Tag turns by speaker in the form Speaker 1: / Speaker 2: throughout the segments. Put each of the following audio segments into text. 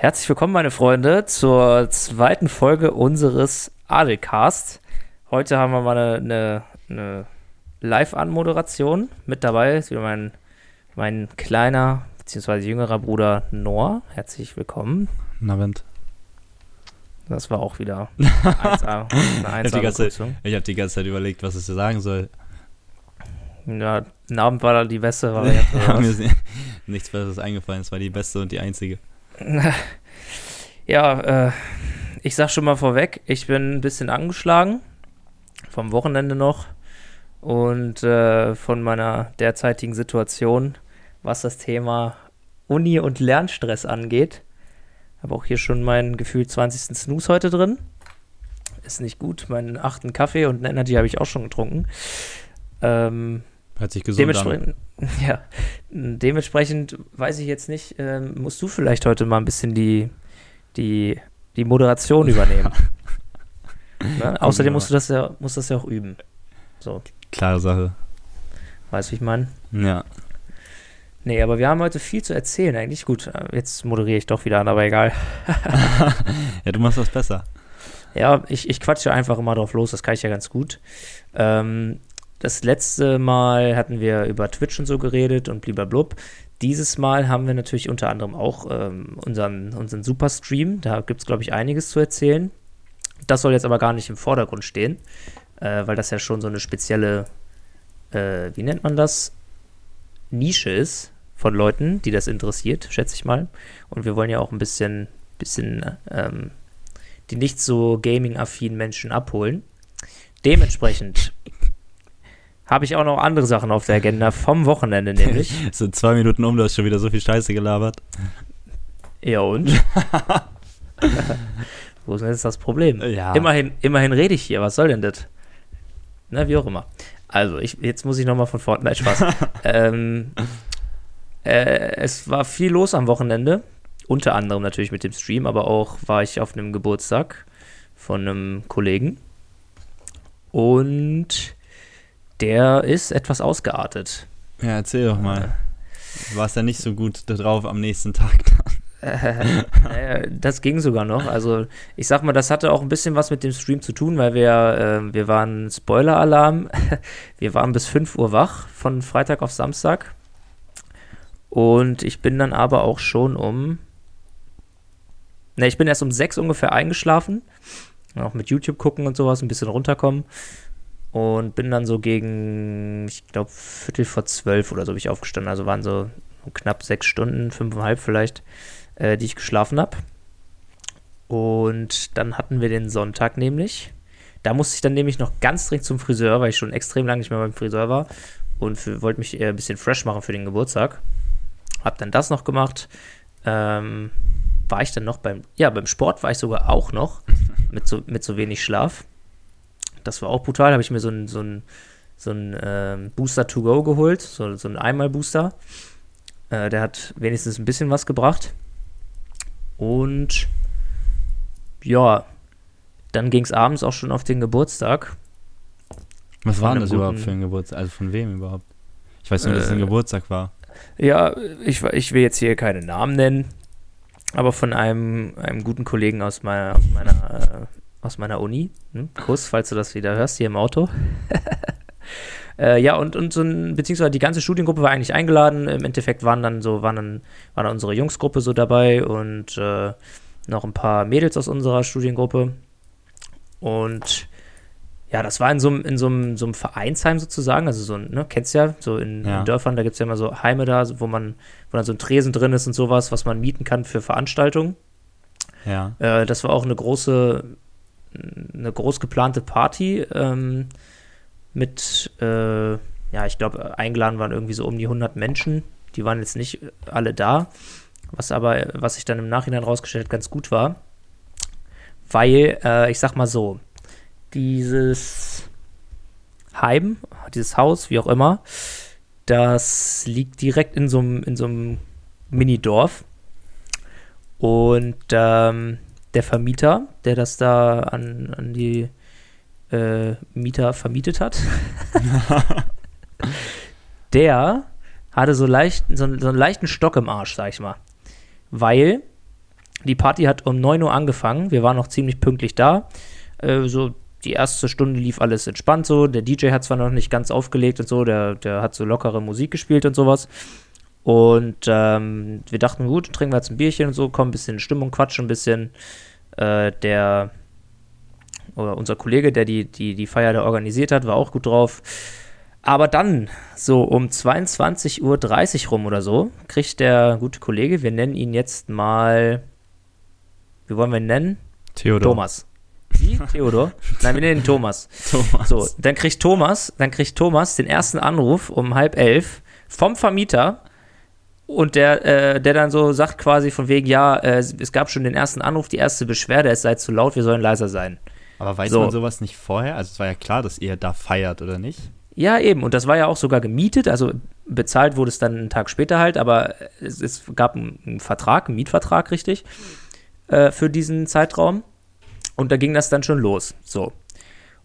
Speaker 1: Herzlich willkommen, meine Freunde, zur zweiten Folge unseres Adelcast. Heute haben wir mal eine, eine, eine Live-Anmoderation. Mit dabei ist wieder mein, mein kleiner bzw. jüngerer Bruder Noah. Herzlich willkommen.
Speaker 2: Abend.
Speaker 1: Das war auch wieder 1A, eine
Speaker 2: Ich habe die,
Speaker 1: 1A
Speaker 2: ganze Zeit- ich hab die ganze Zeit überlegt, was ich so sagen soll.
Speaker 1: Ja, ein Abend war da die beste Variante.
Speaker 2: Ja, nichts Besseres eingefallen. Es war die beste und die einzige.
Speaker 1: Ja, äh, ich sag schon mal vorweg, ich bin ein bisschen angeschlagen. Vom Wochenende noch. Und äh, von meiner derzeitigen Situation, was das Thema Uni und Lernstress angeht. Habe auch hier schon meinen gefühlt 20. Snooze heute drin. Ist nicht gut. Meinen achten Kaffee und einen Energy habe ich auch schon getrunken. Ähm,
Speaker 2: Hört sich gesund an.
Speaker 1: Dementsprechend, ja, dementsprechend weiß ich jetzt nicht, ähm, musst du vielleicht heute mal ein bisschen die, die, die Moderation übernehmen. ne? Außerdem musst du das ja, musst das ja auch üben. So,
Speaker 2: Klare Sache.
Speaker 1: weißt du, wie ich meine?
Speaker 2: Ja.
Speaker 1: Nee, aber wir haben heute viel zu erzählen eigentlich. Gut, äh, jetzt moderiere ich doch wieder an, aber egal.
Speaker 2: ja, du machst was besser.
Speaker 1: Ja, ich, ich quatsche einfach immer drauf los, das kann ich ja ganz gut. Ähm, das letzte Mal hatten wir über Twitch und so geredet und blub. Dieses Mal haben wir natürlich unter anderem auch ähm, unseren, unseren Superstream. Da gibt es, glaube ich, einiges zu erzählen. Das soll jetzt aber gar nicht im Vordergrund stehen, äh, weil das ja schon so eine spezielle, äh, wie nennt man das? Nische ist von Leuten, die das interessiert, schätze ich mal. Und wir wollen ja auch ein bisschen, bisschen ähm, die nicht so gaming-affinen Menschen abholen. Dementsprechend habe ich auch noch andere Sachen auf der Agenda vom Wochenende nämlich.
Speaker 2: Es sind zwei Minuten um, du hast schon wieder so viel Scheiße gelabert.
Speaker 1: Ja und? Wo ist denn jetzt das Problem?
Speaker 2: Ja.
Speaker 1: Immerhin, immerhin rede ich hier, was soll denn das? Na, wie auch immer. Also, ich, jetzt muss ich nochmal von vorne, nein, Spaß. ähm, äh, es war viel los am Wochenende, unter anderem natürlich mit dem Stream, aber auch war ich auf einem Geburtstag von einem Kollegen und der ist etwas ausgeartet.
Speaker 2: Ja, erzähl doch mal. Du warst ja nicht so gut da drauf am nächsten Tag.
Speaker 1: Äh, äh, das ging sogar noch. Also ich sag mal, das hatte auch ein bisschen was mit dem Stream zu tun, weil wir, äh, wir waren Spoiler-Alarm. Wir waren bis 5 Uhr wach von Freitag auf Samstag. Und ich bin dann aber auch schon um. Ne, ich bin erst um 6 ungefähr eingeschlafen. Auch mit YouTube gucken und sowas, ein bisschen runterkommen. Und bin dann so gegen, ich glaube, Viertel vor zwölf oder so bin ich aufgestanden. Also waren so knapp sechs Stunden, fünfeinhalb vielleicht, äh, die ich geschlafen habe. Und dann hatten wir den Sonntag nämlich. Da musste ich dann nämlich noch ganz dringend zum Friseur, weil ich schon extrem lange nicht mehr beim Friseur war und wollte mich eher ein bisschen fresh machen für den Geburtstag. Hab dann das noch gemacht. Ähm, war ich dann noch beim, ja, beim Sport war ich sogar auch noch mit so, mit so wenig Schlaf. Das war auch brutal. Habe ich mir so ein, so ein, so ein ähm, Booster to go geholt, so, so ein Einmal-Booster. Äh, der hat wenigstens ein bisschen was gebracht. Und ja, dann ging es abends auch schon auf den Geburtstag.
Speaker 2: Was war denn das
Speaker 1: einem
Speaker 2: überhaupt
Speaker 1: guten-
Speaker 2: für ein Geburtstag? Also von wem überhaupt? Ich weiß nur, dass es ein
Speaker 1: Äh,
Speaker 2: Geburtstag war.
Speaker 1: Ja, ich, ich will jetzt hier keine Namen nennen, aber von einem, einem guten Kollegen aus meiner, aus meiner, äh, aus meiner Uni. Hm? Kuss, falls du das wieder hörst, hier im Auto. äh, ja, und, und so ein, beziehungsweise die ganze Studiengruppe war eigentlich eingeladen. Im Endeffekt waren dann so, waren dann, war dann unsere Jungsgruppe so dabei und äh, noch ein paar Mädels aus unserer Studiengruppe. Und ja, das war in so einem, in so einem, so einem Vereinsheim sozusagen, also so ein, ne, kennst ja, so in,
Speaker 2: Ja.
Speaker 1: in Dörfern, da gibt es ja immer so Heime da, wo man, wo dann so ein Tresen drin ist und sowas, was man mieten kann für Veranstaltungen.
Speaker 2: Ja.
Speaker 1: Äh, das war auch eine große, eine groß geplante Party ähm, mit, äh, ja, ich glaube, eingeladen waren irgendwie so um die 100 Menschen. Die waren jetzt nicht alle da, was aber, was sich dann im Nachhinein rausgestellt ganz gut war. Weil, äh, ich sag mal so, dieses Heim, dieses Haus, wie auch immer, das liegt direkt in so einem, in so einem Mini-Dorf. Und ähm, der Vermieter, der das da an, an die äh, Mieter vermietet hat, der hatte so, leicht, so, so einen leichten Stock im Arsch, sag ich mal. Weil Die Party hat um 9 Uhr angefangen. Wir waren noch ziemlich pünktlich da. Äh, so die erste Stunde lief alles entspannt so. Der DJ hat zwar noch nicht ganz aufgelegt und so, der, der hat so lockere Musik gespielt und sowas. Und ähm, wir dachten, gut, trinken wir jetzt ein Bierchen und so, kommen ein bisschen in Stimmung, quatschen ein bisschen. Äh, der, oder unser Kollege, der die, die, die Feier da organisiert hat, war auch gut drauf. Aber dann, so um 22.30 Uhr rum oder so, kriegt der gute Kollege, wir nennen ihn jetzt mal, wie wollen wir ihn nennen?
Speaker 2: Theodor.
Speaker 1: Thomas. Wie? Theodor? Nein, wir nennen ihn Thomas.
Speaker 2: Thomas.
Speaker 1: So, dann kriegt Thomas, dann kriegt Thomas den ersten Anruf um halb elf vom Vermieter und der, äh, der dann so sagt quasi von wegen, ja, äh, es gab schon den ersten Anruf, die erste Beschwerde, es sei zu laut, wir sollen leiser sein.
Speaker 2: Aber weiß
Speaker 1: So.
Speaker 2: man sowas nicht vorher? Also es war ja klar, dass ihr da feiert, oder nicht?
Speaker 1: Ja, eben. Und das war ja auch sogar gemietet. Also bezahlt wurde es dann einen Tag später halt, aber es, es gab einen, einen Vertrag, einen Mietvertrag, richtig, äh, für diesen Zeitraum. Und da ging das dann schon los. So.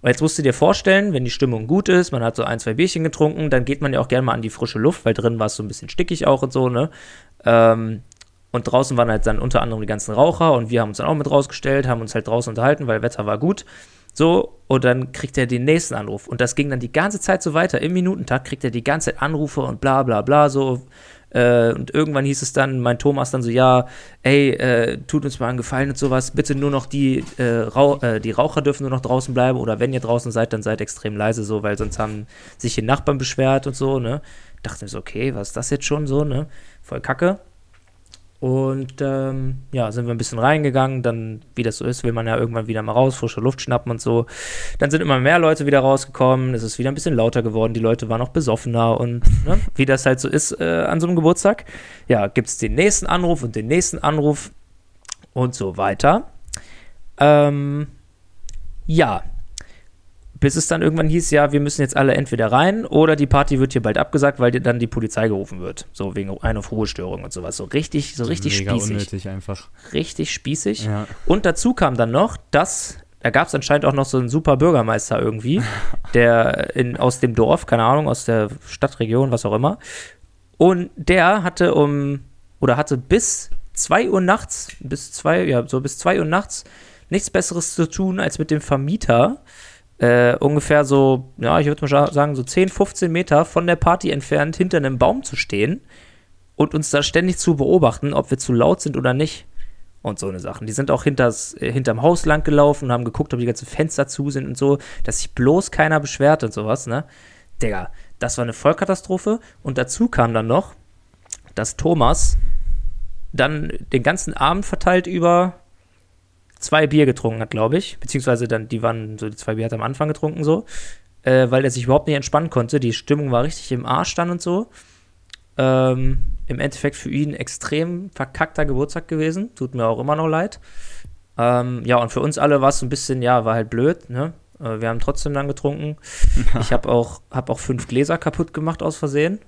Speaker 1: Und jetzt musst du dir vorstellen, wenn die Stimmung gut ist, man hat so ein, zwei Bierchen getrunken, dann geht man ja auch gerne mal an die frische Luft, weil drin war es so ein bisschen stickig auch und so, ne? Ähm, und draußen waren halt dann unter anderem die ganzen Raucher und wir haben uns dann auch mit rausgestellt, haben uns halt draußen unterhalten, weil Wetter war gut. So, und dann kriegt er den nächsten Anruf. Und das ging dann die ganze Zeit so weiter. Im Minutentakt kriegt er die ganze Zeit Anrufe und bla bla bla so. Äh, und irgendwann hieß es dann, mein Thomas dann so, ja, ey, äh, tut uns mal einen Gefallen und sowas. Bitte nur noch die, äh, Rauch, äh, die Raucher dürfen nur noch draußen bleiben. Oder wenn ihr draußen seid, dann seid extrem leise so, weil sonst haben sich die Nachbarn beschwert und so, ne. Dachte mir so, okay, was ist das jetzt schon so, ne? Voll kacke. Und ähm, ja, sind wir ein bisschen reingegangen. Dann, wie das so ist, will man ja irgendwann wieder mal raus, frische Luft schnappen und so. Dann sind immer mehr Leute wieder rausgekommen. Es ist wieder ein bisschen lauter geworden. Die Leute waren auch besoffener und ne, wie das halt so ist äh, an so einem Geburtstag. Ja, gibt es den nächsten Anruf und den nächsten Anruf und so weiter. Ähm, ja, bis es dann irgendwann hieß, ja, wir müssen jetzt alle entweder rein oder die Party wird hier bald abgesagt, weil dann die Polizei gerufen wird. So wegen Ein- auf Ruhestörung und sowas. So richtig, so richtig
Speaker 2: Mega
Speaker 1: spießig.
Speaker 2: unnötig einfach.
Speaker 1: Richtig spießig.
Speaker 2: Ja.
Speaker 1: Und dazu kam dann noch, dass, da gab es anscheinend auch noch so einen super Bürgermeister irgendwie, der in, aus dem Dorf, keine Ahnung, aus der Stadtregion, was auch immer. Und der hatte um, oder hatte bis 2 Uhr nachts, bis 2, ja, so bis 2 Uhr nachts nichts Besseres zu tun, als mit dem Vermieter äh, ungefähr so, ja, ich würde mal sagen, so 10, 15 Meter von der Party entfernt hinter einem Baum zu stehen und uns da ständig zu beobachten, ob wir zu laut sind oder nicht. Und so eine Sachen. Die sind auch hinters, äh, hinterm Haus lang gelaufen und haben geguckt, ob die ganzen Fenster zu sind und so, dass sich bloß keiner beschwert und sowas, ne? Digga, das war eine Vollkatastrophe. Und dazu kam dann noch, dass Thomas dann den ganzen Abend verteilt über zwei Bier getrunken hat, glaube ich. Beziehungsweise dann, die waren so, die zwei Bier hat er am Anfang getrunken, so. Äh, weil er sich überhaupt nicht entspannen konnte. Die Stimmung war richtig im Arsch dann und so. Ähm, Im Endeffekt für ihn extrem verkackter Geburtstag gewesen. Tut mir auch immer noch leid. Ähm, ja, und für uns alle war es so ein bisschen, ja, war halt blöd, ne? Äh, wir haben trotzdem dann getrunken. Ich habe auch, hab auch fünf Gläser kaputt gemacht aus Versehen.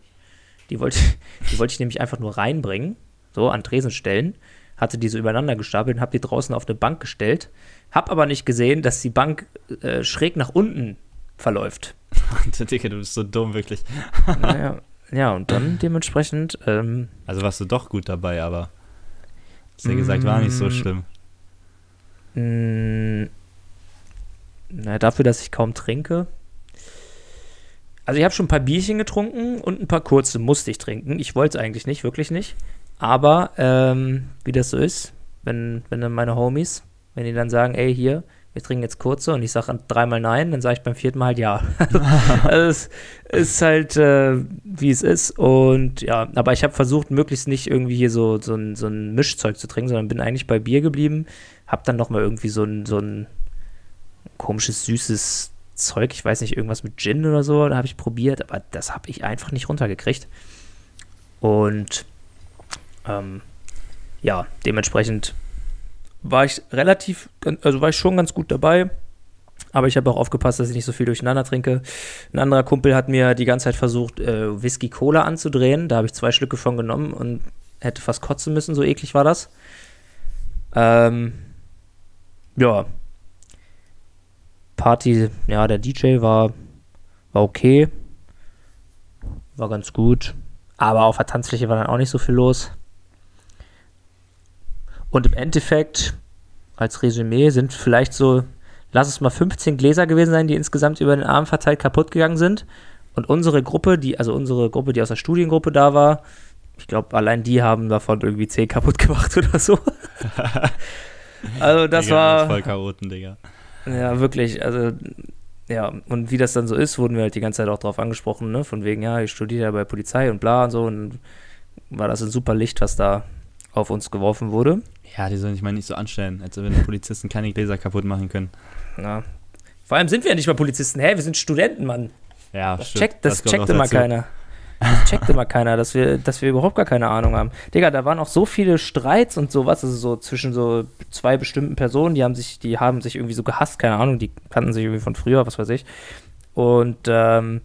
Speaker 1: Die wollte, die wollte ich nämlich einfach nur reinbringen, so an Tresen stellen. Hatte die so übereinander gestapelt und habe die draußen auf eine Bank gestellt. Hab aber nicht gesehen, dass die Bank äh, schräg nach unten verläuft.
Speaker 2: Digga, du bist so dumm, wirklich.
Speaker 1: naja, ja, und dann dementsprechend, ähm,
Speaker 2: Also warst du doch gut dabei, aber hast ja gesagt, war nicht so
Speaker 1: Mm.
Speaker 2: schlimm.
Speaker 1: mh, na, dafür, dass ich kaum trinke. Also ich habe schon ein paar Bierchen getrunken und ein paar kurze musste ich trinken. Ich wollte es eigentlich nicht, wirklich nicht. Aber ähm, wie das so ist, wenn, wenn dann meine Homies, wenn die dann sagen, ey, hier, wir trinken jetzt kurze und ich sage dreimal nein, dann sage ich beim vierten Mal halt ja. also es ist halt, äh, wie es ist. Und ja, aber ich habe versucht, möglichst nicht irgendwie hier so, so, ein, so ein Mischzeug zu trinken, sondern bin eigentlich bei Bier geblieben. Hab dann noch mal irgendwie so ein, so ein komisches, süßes Zeug, ich weiß nicht, irgendwas mit Gin oder so, da habe ich probiert, aber das habe ich einfach nicht runtergekriegt. Und ähm, ja, dementsprechend war ich relativ, also war ich schon ganz gut dabei. Aber ich habe auch aufgepasst, dass ich nicht so viel durcheinander trinke. Ein anderer Kumpel hat mir die ganze Zeit versucht, äh, Whisky Cola anzudrehen. Da habe ich zwei Schlücke von genommen und hätte fast kotzen müssen, so eklig war das. Ähm, ja. Party, ja, der DJ war, war okay. War ganz gut. Aber auf der Tanzfläche war dann auch nicht so viel los. Und im Endeffekt, als Resümee, sind vielleicht so, lass es mal 15 Gläser gewesen sein, die insgesamt über den Arm verteilt kaputt gegangen sind. Und unsere Gruppe, die, also unsere Gruppe, die aus der Studiengruppe da war, ich glaube, allein die haben davon irgendwie 10 kaputt gemacht oder so. also das
Speaker 2: Digga,
Speaker 1: war.
Speaker 2: Das voll Chaoten, Digga.
Speaker 1: Ja, wirklich. Also, ja, und wie das dann so ist, wurden wir halt die ganze Zeit auch drauf angesprochen, ne? Von wegen, ja, ich studiere ja bei Polizei und bla und so. Und war das ein super Licht, was da auf uns geworfen wurde.
Speaker 2: Ja, die sollen sich mal nicht so anstellen, als wenn Polizisten keine Gläser kaputt machen können.
Speaker 1: Ja. Vor allem sind wir ja nicht mal Polizisten. Hä, wir sind Studenten, Mann.
Speaker 2: Ja,
Speaker 1: Das,
Speaker 2: stimmt.
Speaker 1: checkt, das
Speaker 2: kommt
Speaker 1: checkt immer
Speaker 2: dazu.
Speaker 1: keiner. Das checkt immer keiner, dass wir, dass wir überhaupt gar keine Ahnung haben. Digga, da waren auch so viele Streits und sowas, also so zwischen so zwei bestimmten Personen, die haben sich, die haben sich irgendwie so gehasst, keine Ahnung, die kannten sich irgendwie von früher, was weiß ich. Und ähm,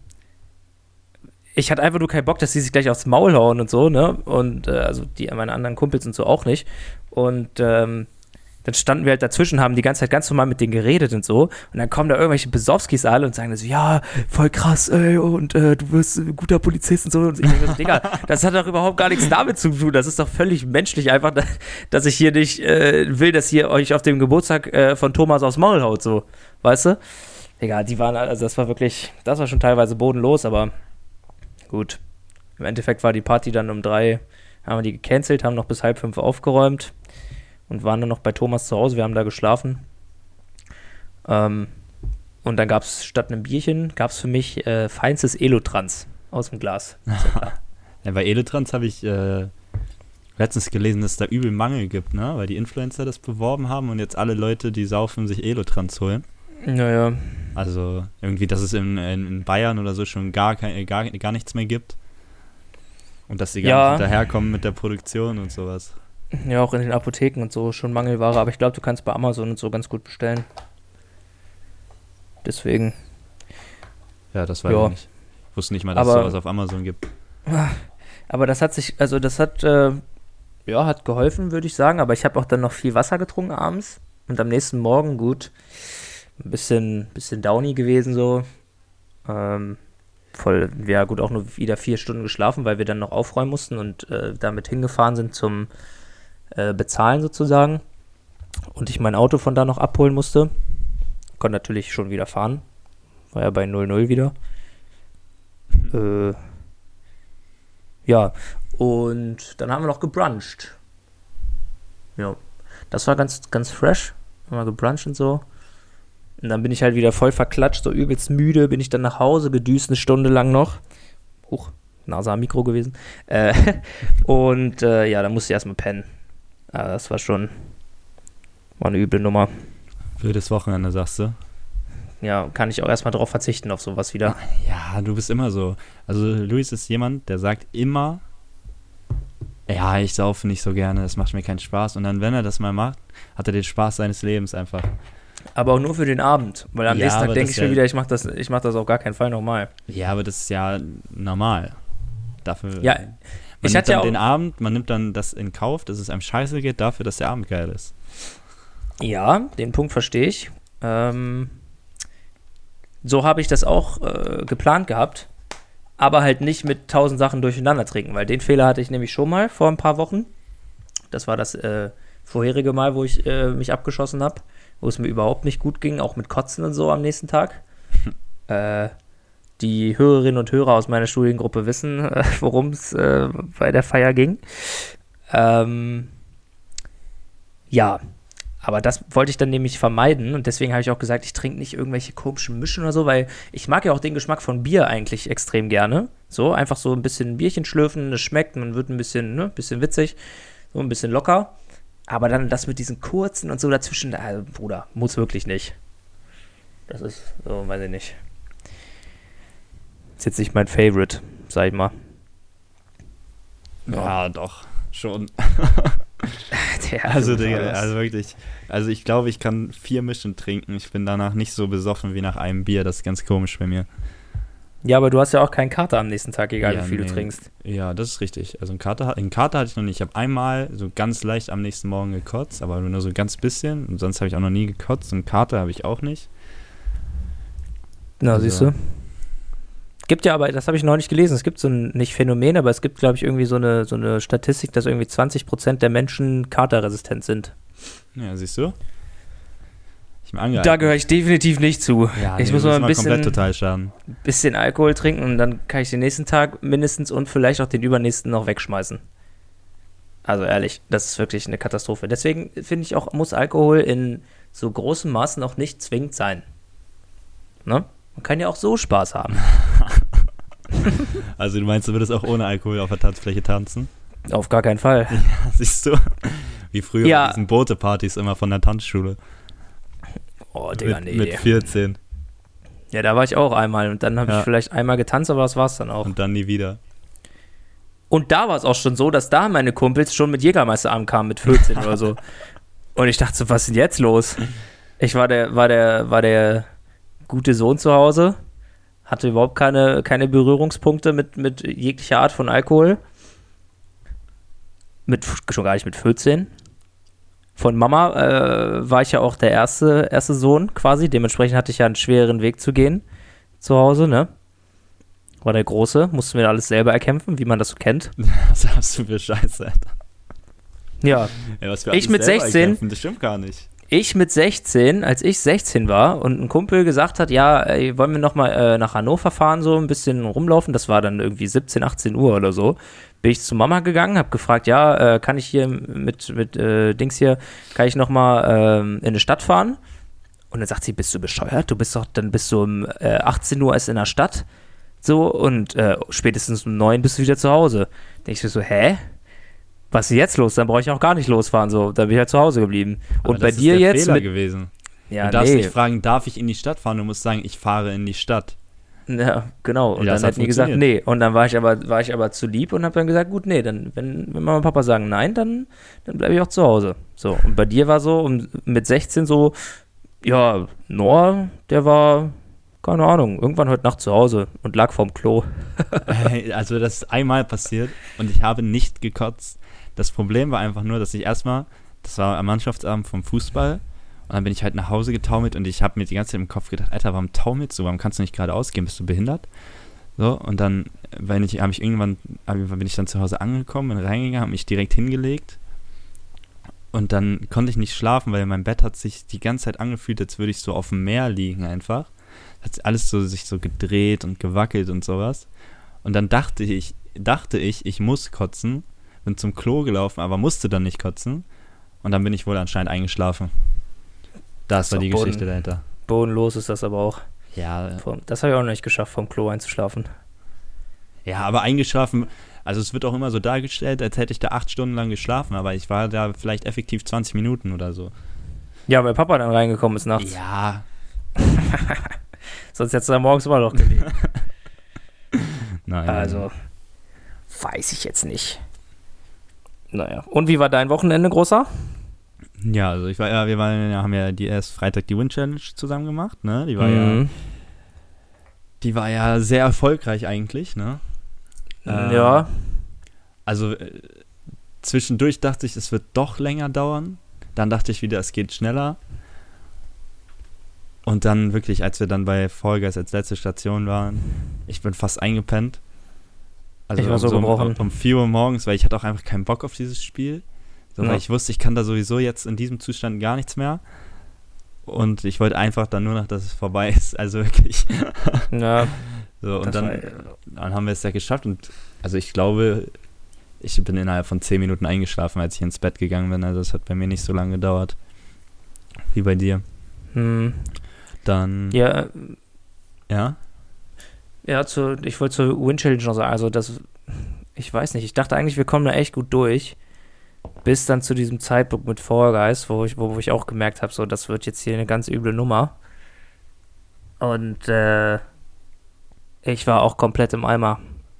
Speaker 1: ich hatte einfach nur keinen Bock, dass die sich gleich aufs Maul hauen und so, ne? Und äh, also die meine anderen Kumpels und so auch nicht. Und ähm, dann standen wir halt dazwischen, haben die ganze Zeit ganz normal mit denen geredet und so. Und dann kommen da irgendwelche Besowskis alle und sagen so, ja, voll krass, ey, und äh, du wirst ein guter Polizist und so. Und ich denke so, Digga, das hat doch überhaupt gar nichts damit zu tun. Das ist doch völlig menschlich einfach, da- dass ich hier nicht äh, will, dass ihr euch auf dem Geburtstag äh, von Thomas aufs Maul haut, so. Weißt du? Digga, die waren, also das war wirklich, das war schon teilweise bodenlos, aber gut. Im Endeffekt war die Party dann um drei, haben wir die gecancelt, haben noch bis halb fünf aufgeräumt und waren dann noch bei Thomas zu Hause. Wir haben da geschlafen. Ähm, und dann gab es statt einem Bierchen, gab es für mich äh, feinstes Elotrans aus dem Glas. Ja
Speaker 2: bei Eletrans habe ich äh, letztens gelesen, dass es da übel Mangel gibt, ne? Weil die Influencer das beworben haben und jetzt alle Leute, die saufen, sich Elotrans holen.
Speaker 1: naja,
Speaker 2: Also irgendwie, dass es in, in, in Bayern oder so schon gar, kein, gar, gar nichts mehr gibt. Und dass sie gar
Speaker 1: Ja.
Speaker 2: nicht hinterherkommen mit der Produktion und sowas.
Speaker 1: ja, auch in den Apotheken und so schon Mangelware, aber ich glaube, du kannst bei Amazon und so ganz gut bestellen. Deswegen.
Speaker 2: Ja, das weiß
Speaker 1: Ja.
Speaker 2: ich nicht. Ich wusste nicht mal, dass es
Speaker 1: Aber-
Speaker 2: sowas auf Amazon gibt.
Speaker 1: Aber das hat sich, also das hat, äh, ja, hat geholfen, würde ich sagen. Aber ich habe auch dann noch viel Wasser getrunken abends. Und am nächsten Morgen, gut, ein bisschen, bisschen downy gewesen so. Ähm, voll, ja gut, auch nur wieder vier Stunden geschlafen, weil wir dann noch aufräumen mussten und äh, damit hingefahren sind zum äh, Bezahlen sozusagen. Und ich mein Auto von da noch abholen musste. Konnte natürlich schon wieder fahren. War ja bei 0-0 wieder. Äh, ja, und dann haben wir noch gebruncht. Ja, das war ganz, ganz fresh. Haben wir gebruncht und so. Und dann bin ich halt wieder voll verklatscht, so übelst müde, bin ich dann nach Hause gedüst eine Stunde lang noch. Huch, Nase am Mikro gewesen. Äh, und äh, ja, dann musste ich erstmal pennen. Aber das war schon, war eine üble Nummer.
Speaker 2: Wildes Wochenende, sagst du?
Speaker 1: Ja, kann ich auch erstmal drauf verzichten, auf sowas wieder.
Speaker 2: Ja, du bist immer so. Also Luis ist jemand, der sagt immer, ja, ich saufe nicht so gerne, das macht mir keinen Spaß. Und dann, wenn er das mal macht, hat er den Spaß seines Lebens einfach.
Speaker 1: Aber auch nur für den Abend. Weil am
Speaker 2: Ja,
Speaker 1: nächsten Tag denke ich mir
Speaker 2: ja-
Speaker 1: wieder, ich mache das, ich mach das auf gar keinen Fall nochmal.
Speaker 2: Ja, aber das ist ja normal. Dafür.
Speaker 1: Ja,
Speaker 2: man
Speaker 1: ich
Speaker 2: nimmt
Speaker 1: hatte ja
Speaker 2: dann
Speaker 1: auch-
Speaker 2: den Abend, man nimmt dann das in Kauf, dass es einem scheiße geht, dafür, dass der Abend geil ist.
Speaker 1: Ja, den Punkt verstehe ich. Ähm, so habe ich das auch äh, geplant gehabt, aber halt nicht mit tausend Sachen durcheinander trinken, weil den Fehler hatte ich nämlich schon mal vor ein paar Wochen. Das war das äh, vorherige Mal, wo ich äh, mich abgeschossen habe, wo es mir überhaupt nicht gut ging, auch mit Kotzen und so am nächsten Tag. äh, die Hörerinnen und Hörer aus meiner Studiengruppe wissen, äh, worum es äh, bei der Feier ging. Ähm, ja, aber das wollte ich dann nämlich vermeiden und deswegen habe ich auch gesagt, ich trinke nicht irgendwelche komischen Mischen oder so, weil ich mag ja auch den Geschmack von Bier eigentlich extrem gerne. So, einfach so ein bisschen Bierchen schlürfen, es schmeckt, man wird ein bisschen, ne, bisschen witzig, so ein bisschen locker. Aber dann das mit diesen kurzen und so dazwischen, äh, Bruder, muss wirklich nicht. Das ist, so, weiß ich nicht. Ist jetzt nicht mein Favorite, sag ich mal.
Speaker 2: Ja, doch, schon.
Speaker 1: Der
Speaker 2: Also, Digga, also wirklich. Also ich glaube, ich kann vier Mischen trinken. Ich bin danach nicht so besoffen wie nach einem Bier. Das ist ganz komisch bei mir.
Speaker 1: Ja, aber du hast ja auch keinen Kater am nächsten Tag, egal
Speaker 2: Ja,
Speaker 1: wie viel
Speaker 2: nee.
Speaker 1: du trinkst.
Speaker 2: Ja, das ist richtig. Also einen Kater, einen Kater hatte ich noch nicht. Ich habe einmal so ganz leicht am nächsten Morgen gekotzt, aber nur so ganz bisschen. Und sonst habe ich auch noch nie gekotzt. Und Kater habe ich auch nicht.
Speaker 1: Na,
Speaker 2: Also-
Speaker 1: siehst du? Gibt ja aber, das habe ich noch nicht gelesen, es gibt so ein, nicht Phänomen, aber es gibt, glaube ich, irgendwie so eine, so eine Statistik, dass irgendwie 20% der Menschen katerresistent sind.
Speaker 2: Ja, siehst du?
Speaker 1: Da gehöre ich definitiv nicht zu.
Speaker 2: Ja,
Speaker 1: ich
Speaker 2: nee,
Speaker 1: muss mal ein bisschen, bisschen Alkohol trinken und dann kann ich den nächsten Tag mindestens und vielleicht auch den übernächsten noch wegschmeißen. Also ehrlich, das ist wirklich eine Katastrophe. Deswegen finde ich auch, muss Alkohol in so großem Maßen auch nicht zwingend sein. Ne? Man kann ja auch so Spaß haben.
Speaker 2: also du meinst, du würdest auch ohne Alkohol auf der Tanzfläche tanzen?
Speaker 1: Auf gar keinen Fall.
Speaker 2: Ja, siehst du? Wie früher
Speaker 1: Ja.
Speaker 2: diesen Boote-Partys immer von der Tanzschule.
Speaker 1: Oh, Digga,
Speaker 2: mit,
Speaker 1: nee.
Speaker 2: mit 14
Speaker 1: Ja, da war ich auch einmal und dann habe
Speaker 2: Ja.
Speaker 1: ich vielleicht einmal getanzt, aber das war's dann auch.
Speaker 2: und dann nie wieder.
Speaker 1: Und da war es auch schon so, dass da meine Kumpels schon mit Jägermeister ankamen mit 14 oder so. Und ich dachte so, was ist denn jetzt los? Ich war der, war der, war der gute Sohn zu Hause, hatte überhaupt keine, keine Berührungspunkte mit, mit jeglicher Art von Alkohol. Mit, schon gar nicht mit 14. Von Mama äh, war ich ja auch der erste, erste Sohn quasi. Dementsprechend hatte ich ja einen schweren Weg zu gehen zu Hause, ne? War der Große, mussten wir alles selber erkämpfen, wie man das so kennt.
Speaker 2: Was hast du für Scheiße, Alter?
Speaker 1: Ja,
Speaker 2: Ja,
Speaker 1: Ich mit
Speaker 2: selber
Speaker 1: 16?
Speaker 2: erkämpfen, Das stimmt gar nicht.
Speaker 1: Ich mit 16, als ich 16 war und ein Kumpel gesagt hat, ja, ey, wollen wir noch mal äh, nach Hannover fahren, so ein bisschen rumlaufen, das war dann irgendwie 17, 18 Uhr oder so, bin ich zu Mama gegangen, habe gefragt, ja, äh, kann ich hier mit, mit äh, Dings hier, kann ich noch mal ähm, in eine Stadt fahren? Und dann sagt sie, bist du bescheuert? Du bist doch, dann bist du um äh, 18 Uhr erst in der Stadt, so, und äh, spätestens um 9 bist du wieder zu Hause. Denke ich so, hä? Was ist jetzt los? Dann brauche ich auch gar nicht losfahren, so, dann bin ich halt zu Hause geblieben.
Speaker 2: Aber
Speaker 1: und bei
Speaker 2: das ist
Speaker 1: dir
Speaker 2: der
Speaker 1: jetzt
Speaker 2: Fehler
Speaker 1: mit
Speaker 2: gewesen.
Speaker 1: ja,
Speaker 2: du darfst
Speaker 1: nee.
Speaker 2: nicht fragen, darf ich in die Stadt fahren? Du musst sagen, ich fahre in die Stadt.
Speaker 1: Ja, genau. Und
Speaker 2: Ja,
Speaker 1: dann
Speaker 2: hat
Speaker 1: hätten die gesagt, nee. Und dann war ich aber, war ich aber zu lieb und habe dann gesagt, gut, nee, dann, wenn, wenn Mama und Papa sagen nein, dann, dann bleibe ich auch zu Hause. So, und bei dir war so um, mit 16 so, ja, Noah, der war, keine Ahnung, irgendwann heute Nacht zu Hause und lag vorm Klo.
Speaker 2: Also das ist einmal passiert und ich habe nicht gekotzt. Das Problem war einfach nur, dass ich erstmal, das war am Mannschaftsabend vom Fußball, und dann bin ich halt nach Hause getaumelt und ich habe mir die ganze Zeit im Kopf gedacht, Alter, warum taumelst du? Warum kannst du nicht geradeaus gehen? Bist du behindert? So, und dann wenn ich, ich irgendwann, bin ich dann zu Hause angekommen, bin reingegangen, habe mich direkt hingelegt und dann konnte ich nicht schlafen, weil mein Bett hat sich die ganze Zeit angefühlt, als würde ich so auf dem Meer liegen einfach. Hat alles so sich so gedreht und gewackelt und sowas. Und dann dachte ich, dachte ich, ich muss kotzen, bin zum Klo gelaufen, aber musste dann nicht kotzen. Und dann bin ich wohl anscheinend eingeschlafen. Das
Speaker 1: ist
Speaker 2: war die
Speaker 1: Boden.
Speaker 2: Geschichte dahinter.
Speaker 1: Bodenlos ist das aber auch.
Speaker 2: Ja,
Speaker 1: Vom- Das habe ich auch noch nicht geschafft, vom Klo einzuschlafen.
Speaker 2: ja, aber eingeschlafen. Also es wird auch immer so dargestellt, als hätte ich da acht Stunden lang geschlafen, aber ich war da vielleicht effektiv 20 Minuten oder so.
Speaker 1: Ja, weil Papa dann reingekommen ist nachts.
Speaker 2: Ja,
Speaker 1: Sonst hättest du da morgens immer noch gelegen.
Speaker 2: nein.
Speaker 1: Also, weiß ich jetzt nicht. Naja. Und wie war dein Wochenende, Großer?
Speaker 2: Ja, also ich war ja, wir waren, ja, haben ja die erst Freitag die Win Challenge zusammen gemacht, ne? Die war ja,
Speaker 1: Mhm.
Speaker 2: die war ja sehr erfolgreich eigentlich, ne? Ähm,
Speaker 1: ja.
Speaker 2: Also äh, zwischendurch dachte ich, es wird doch länger dauern. Dann dachte ich wieder, es geht schneller. Und dann wirklich, als wir dann bei Fall Guys als letzte Station waren, ich bin fast eingepennt. Also
Speaker 1: Ich war so
Speaker 2: um,
Speaker 1: gebrochen.
Speaker 2: um 4 Uhr morgens, weil ich hatte auch einfach keinen Bock auf dieses Spiel. So,
Speaker 1: Ja.
Speaker 2: Weil ich wusste, ich kann da sowieso jetzt in diesem Zustand gar nichts mehr. Und ich wollte einfach dann nur noch, dass es vorbei ist. Also wirklich.
Speaker 1: Ja,
Speaker 2: So, und dann,
Speaker 1: war-
Speaker 2: dann haben wir es ja geschafft und also ich glaube, ich bin innerhalb von 10 Minuten eingeschlafen, als ich ins Bett gegangen bin. Also es hat bei mir nicht so lange gedauert wie bei dir.
Speaker 1: hm,
Speaker 2: Dann,
Speaker 1: ja,
Speaker 2: ja,
Speaker 1: ja zu, ich wollte zur Win Challenge sagen, also das, ich weiß nicht, ich dachte eigentlich, wir kommen da echt gut durch, bis dann zu diesem Zeitpunkt mit Fall Guys, wo ich, wo, wo ich auch gemerkt habe, so, das wird jetzt hier eine ganz üble Nummer. Und, äh, ich war auch komplett im Eimer.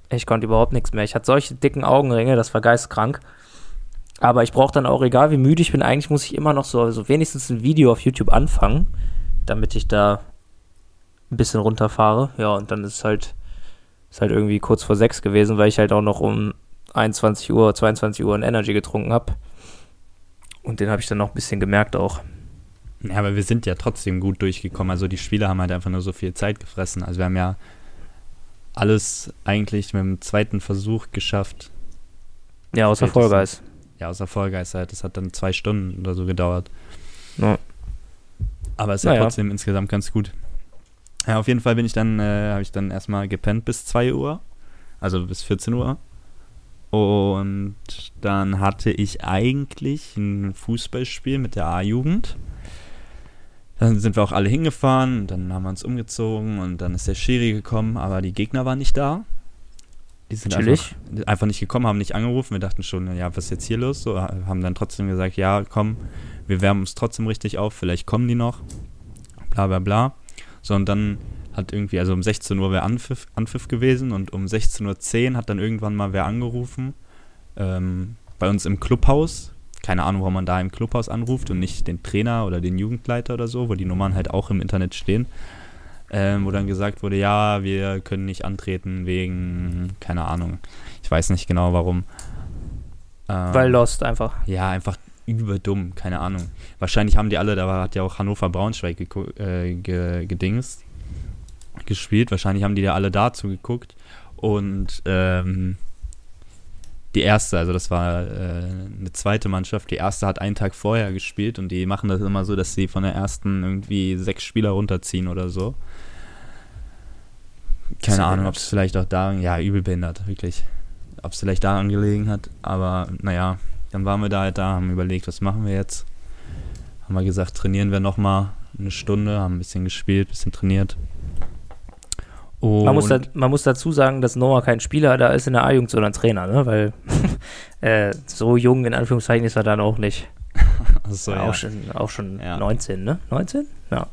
Speaker 1: Ich konnte überhaupt nichts mehr. Ich hatte solche dicken Augenringe, das war geistkrank. Aber ich brauche dann auch, egal wie müde ich bin, eigentlich muss ich immer noch so, so wenigstens ein Video auf YouTube anfangen, damit ich da ein bisschen runterfahre. Ja, und dann ist es halt, ist halt irgendwie kurz vor sechs gewesen, weil ich halt auch noch um 21 Uhr, 22 Uhr ein Energy getrunken habe. Und den habe ich dann noch ein bisschen gemerkt auch.
Speaker 2: ja, aber wir sind ja trotzdem gut durchgekommen. Also die Spieler haben halt einfach nur so viel Zeit gefressen. Also wir haben ja alles eigentlich mit dem zweiten Versuch geschafft.
Speaker 1: Ja, außer. Vollgeist.
Speaker 2: Ja, außer Vollgeist halt. Das hat dann zwei Stunden oder so gedauert.
Speaker 1: Ja.
Speaker 2: Aber es ist ja
Speaker 1: Naja.
Speaker 2: trotzdem insgesamt ganz gut. Ja, auf jeden Fall bin ich dann, äh, habe ich dann erstmal gepennt bis 2 Uhr. Also bis 14 Uhr. Und dann hatte ich eigentlich ein Fußballspiel mit der A-Jugend. Dann sind wir auch alle hingefahren, dann haben wir uns umgezogen und dann ist der Schiri gekommen, aber die Gegner waren nicht da. Die sind einfach, einfach nicht gekommen, haben nicht angerufen. Wir dachten schon, ja, was ist jetzt hier los? So, haben dann trotzdem gesagt, ja, komm, wir wärmen uns trotzdem richtig auf, vielleicht kommen die noch. Bla bla bla. So, und dann hat irgendwie, also um 16 Uhr wäre Anpfiff, Anpfiff gewesen und um 16.10 Uhr hat dann irgendwann mal wer angerufen. Ähm, bei uns im Clubhaus. Keine Ahnung, warum man da im Clubhaus anruft und nicht den Trainer oder den Jugendleiter oder so, wo die Nummern halt auch im Internet stehen. Ähm, wo dann gesagt wurde, ja, wir können nicht antreten wegen, keine Ahnung, ich weiß nicht genau warum. Ähm,
Speaker 1: Weil Lost einfach.
Speaker 2: ja, einfach überdumm, keine Ahnung. Wahrscheinlich haben die alle, da hat ja auch Hannover Braunschweig äh, ge gedingst, gespielt. Wahrscheinlich haben die da alle dazu geguckt. Und ähm, die erste, also das war äh, eine zweite Mannschaft, die erste hat einen Tag vorher gespielt und die machen das immer so, dass sie von der ersten irgendwie sechs Spieler runterziehen oder so. Keine Ahnung, ob es vielleicht auch da, ja, übel behindert, wirklich. Ob es vielleicht daran gelegen hat, aber naja, dann waren wir da halt da, haben überlegt, was machen wir jetzt. Haben wir gesagt, trainieren wir nochmal eine Stunde, haben ein bisschen gespielt, ein bisschen trainiert. Und
Speaker 1: Man muss, da, man muss dazu sagen, dass Noah kein Spieler da ist in der A-Jugend, sondern Trainer, ne? Weil äh, so jung in Anführungszeichen ist er dann auch nicht. Auch
Speaker 2: ja.
Speaker 1: schon, auch schon
Speaker 2: Ja.
Speaker 1: 19, ne? 19? Ja.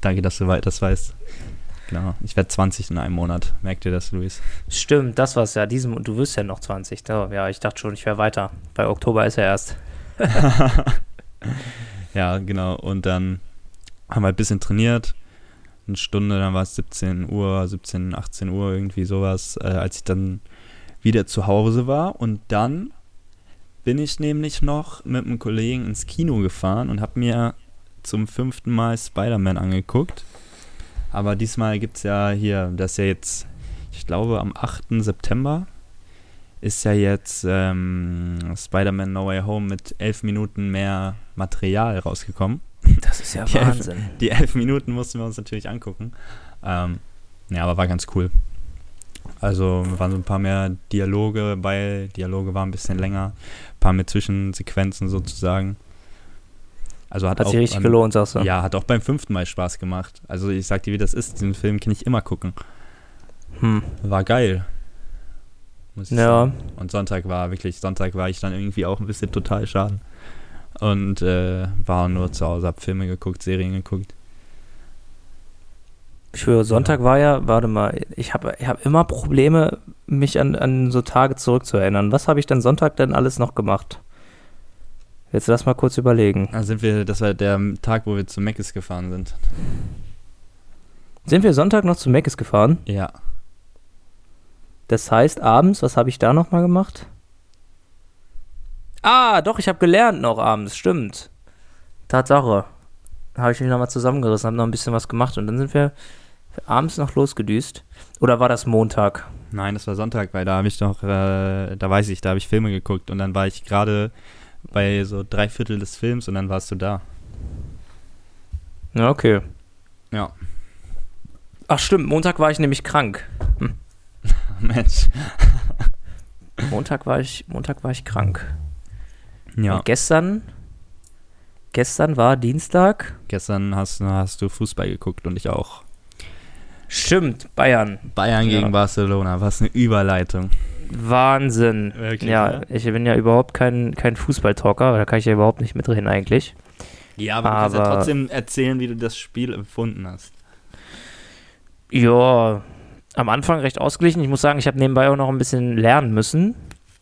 Speaker 2: Danke, dass du das weißt. Genau. Ich werde 20 in einem Monat. Merkt ihr das, Luis?
Speaker 1: Stimmt, das war's ja. Diesem, du wirst ja noch 20. Oh, ja, ich dachte schon, ich wäre weiter. Bei Oktober ist er erst.
Speaker 2: ja, genau. Und dann haben wir ein bisschen trainiert. Eine Stunde, dann war es 17 Uhr, 17, 18 Uhr, irgendwie sowas, äh, als ich dann wieder zu Hause war. Und dann bin ich nämlich noch mit einem Kollegen ins Kino gefahren und habe mir zum fünften Mal Spider-Man angeguckt. Aber diesmal gibt es ja hier, das ist ja jetzt, ich glaube, am 8. September ist ja jetzt ähm, Spider-Man No Way Home mit elf Minuten mehr Material rausgekommen.
Speaker 1: Das ist ja
Speaker 2: Die elf-
Speaker 1: Wahnsinn.
Speaker 2: Die elf Minuten mussten wir uns natürlich angucken. Ähm, ja, aber war ganz cool. Also waren so ein paar mehr Dialoge bei, Dialoge waren ein bisschen länger, ein paar mehr Zwischensequenzen sozusagen. Also hat,
Speaker 1: Hat
Speaker 2: auch
Speaker 1: sich richtig
Speaker 2: beim-
Speaker 1: gelohnt, sagst du.
Speaker 2: Ja, hat auch beim fünften Mal Spaß gemacht. Also ich sag dir, wie das ist, diesen Film kann ich immer gucken.
Speaker 1: Hm.
Speaker 2: War geil. Muss ich
Speaker 1: Ja.
Speaker 2: sagen. Und Sonntag war wirklich, Sonntag war ich dann irgendwie auch ein bisschen total schaden. Und äh, war nur zu Hause, hab Filme geguckt, Serien geguckt.
Speaker 1: Ich schwöre, Sonntag war ja, warte mal, ich habe ich hab immer Probleme, mich an, an so Tage zurückzuerinnern. Was habe ich denn Sonntag denn alles noch gemacht? Jetzt lass mal kurz überlegen.
Speaker 2: Da sind wir, das war der Tag, wo wir zu Meckes gefahren sind.
Speaker 1: Sind wir Sonntag noch zu Meckes gefahren?
Speaker 2: Ja.
Speaker 1: Das heißt, abends, was habe ich da nochmal gemacht? Ah, doch, ich habe gelernt noch abends, stimmt. Tatsache. Habe ich mich nochmal zusammengerissen, habe noch ein bisschen was gemacht und dann sind wir abends noch losgedüst. Oder war das Montag?
Speaker 2: Nein, das war Sonntag, weil da habe ich doch, äh, da weiß ich, da habe ich Filme geguckt und dann war ich gerade bei so drei Viertel des Films und dann warst du da.
Speaker 1: Ja, okay.
Speaker 2: Ja.
Speaker 1: Ach stimmt, Montag war ich nämlich krank.
Speaker 2: Mensch.
Speaker 1: Montag war ich, Montag war ich krank.
Speaker 2: Ja.
Speaker 1: Und gestern, gestern war Dienstag.
Speaker 2: Gestern hast, hast du Fußball geguckt und ich auch.
Speaker 1: Stimmt, Bayern.
Speaker 2: Bayern
Speaker 1: Ja.
Speaker 2: gegen Barcelona, was eine Überleitung.
Speaker 1: Wahnsinn.
Speaker 2: Wirklich,
Speaker 1: ja,
Speaker 2: ne?
Speaker 1: ich bin ja überhaupt kein, kein Fußballtalker, da kann ich ja überhaupt nicht mitreden eigentlich.
Speaker 2: Ja, aber, du kannst ja
Speaker 1: Aber-
Speaker 2: trotzdem erzählen, wie du das Spiel empfunden hast.
Speaker 1: Ja, am Anfang recht ausgeglichen. Ich muss sagen, ich habe nebenbei auch noch ein bisschen lernen müssen.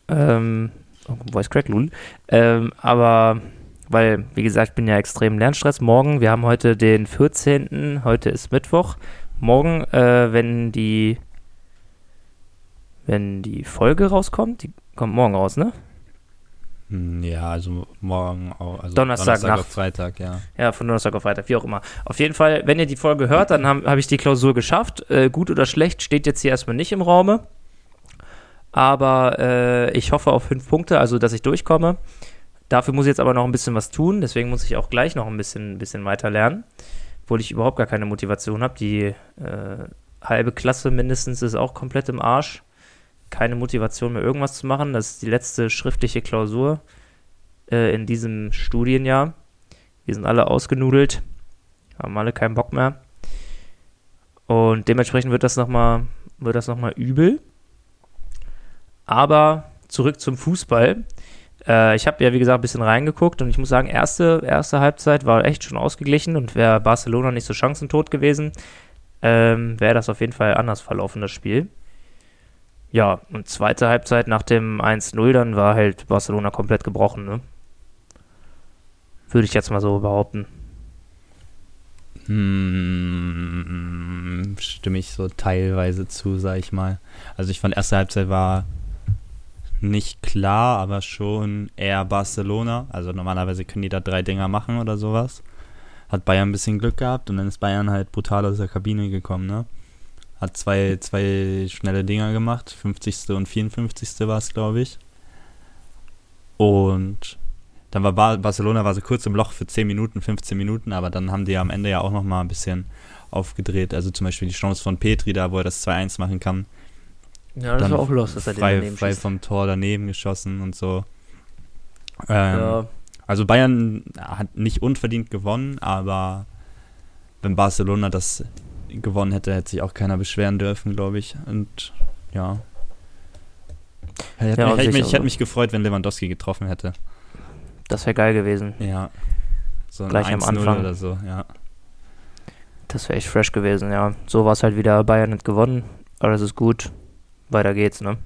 Speaker 1: Ähm, oh, Voice Crack, Lul. Ähm, aber, weil, wie gesagt, ich bin ja extrem Lernstress. Morgen, wir haben heute den 14., heute ist Mittwoch. Morgen, äh, wenn die, wenn die Folge rauskommt, die kommt morgen raus, ne?
Speaker 2: Hm, Ja, also morgen auch. Also
Speaker 1: Donnerstag
Speaker 2: auf
Speaker 1: Nacht.
Speaker 2: Freitag, ja.
Speaker 1: Ja, von Donnerstag auf Freitag, wie auch immer. Auf jeden Fall, wenn ihr die Folge hört, dann habe hab ich die Klausur geschafft. Äh, gut oder schlecht steht jetzt hier erstmal nicht im Raume. Aber äh, ich hoffe auf fünf Punkte, also dass ich durchkomme. Dafür muss ich jetzt aber noch ein bisschen was tun, deswegen muss ich auch gleich noch ein bisschen, bisschen weiter lernen. Obwohl ich überhaupt gar keine Motivation habe. Die äh, halbe Klasse mindestens ist auch komplett im Arsch. Keine Motivation mehr, irgendwas zu machen. Das ist die letzte schriftliche Klausur äh, in diesem Studienjahr. Wir sind alle ausgenudelt, haben alle keinen Bock mehr. Und dementsprechend wird das nochmal noch übel. Aber zurück zum Fußball. Äh, ich habe ja, wie gesagt, ein bisschen reingeguckt und ich muss sagen, erste, erste Halbzeit war echt schon ausgeglichen und wäre Barcelona nicht so chancentot gewesen, ähm, wäre das auf jeden Fall anders verlaufen, das Spiel. Ja, und zweite Halbzeit nach dem 1-0, dann war halt Barcelona komplett gebrochen, ne? Würde ich jetzt mal so behaupten.
Speaker 2: Hm, stimme ich so teilweise zu, sag ich mal. Also ich fand, erste Halbzeit war nicht klar, aber schon eher Barcelona. Also normalerweise können die da drei Dinger machen oder sowas. Hat Bayern ein bisschen Glück gehabt und dann ist Bayern halt brutal aus der Kabine gekommen, ne? Hat zwei, zwei schnelle Dinger gemacht, 50. und 54. war es, glaube ich. Und dann war Bar Barcelona war so kurz im Loch für 10 Minuten, 15 Minuten, aber dann haben die am Ende ja auch noch mal ein bisschen aufgedreht. Also zum Beispiel die Chance von Petri da, wo er das 2-1 machen kann.
Speaker 1: Ja,
Speaker 2: Dann
Speaker 1: los, dass
Speaker 2: frei, frei vom Tor daneben geschossen und so. Ähm,
Speaker 1: Ja,
Speaker 2: Also Bayern hat nicht unverdient gewonnen, aber wenn Barcelona das gewonnen hätte, hätte sich auch keiner beschweren dürfen, glaube ich. Und ja. Hätte,
Speaker 1: Ja,
Speaker 2: mich, ich hätte mich gefreut, wenn Lewandowski getroffen hätte.
Speaker 1: das wäre geil gewesen.
Speaker 2: Ja. So
Speaker 1: Gleich am
Speaker 2: 1-0
Speaker 1: Anfang.
Speaker 2: oder so, ja.
Speaker 1: Das wäre echt fresh gewesen, ja. So war es halt wieder. Bayern hat gewonnen. Alles ist gut. Weiter geht's, ne?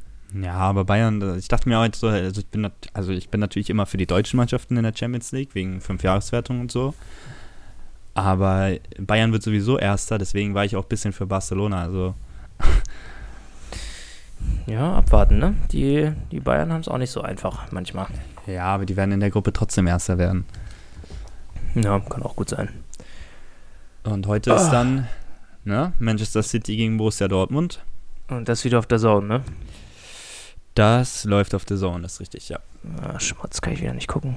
Speaker 2: Ja, aber Bayern, ich dachte mir heute so, also ich bin, also ich bin natürlich immer für die deutschen Mannschaften in der Champions League, wegen Fünfjahreswertung und so. Aber Bayern wird sowieso Erster, deswegen war ich auch ein bisschen für Barcelona. Also
Speaker 1: Ja, abwarten, ne? Die, die Bayern haben es auch nicht so einfach manchmal.
Speaker 2: ja, aber die werden in der Gruppe trotzdem Erster werden.
Speaker 1: Ja, kann auch gut sein.
Speaker 2: Und heute ist dann ne, Manchester City gegen Borussia Dortmund.
Speaker 1: Und das wieder auf der Zone, ne?
Speaker 2: Das läuft auf der Zone, das ist richtig, ja.
Speaker 1: Ah, Schmutz, kann ich wieder nicht gucken.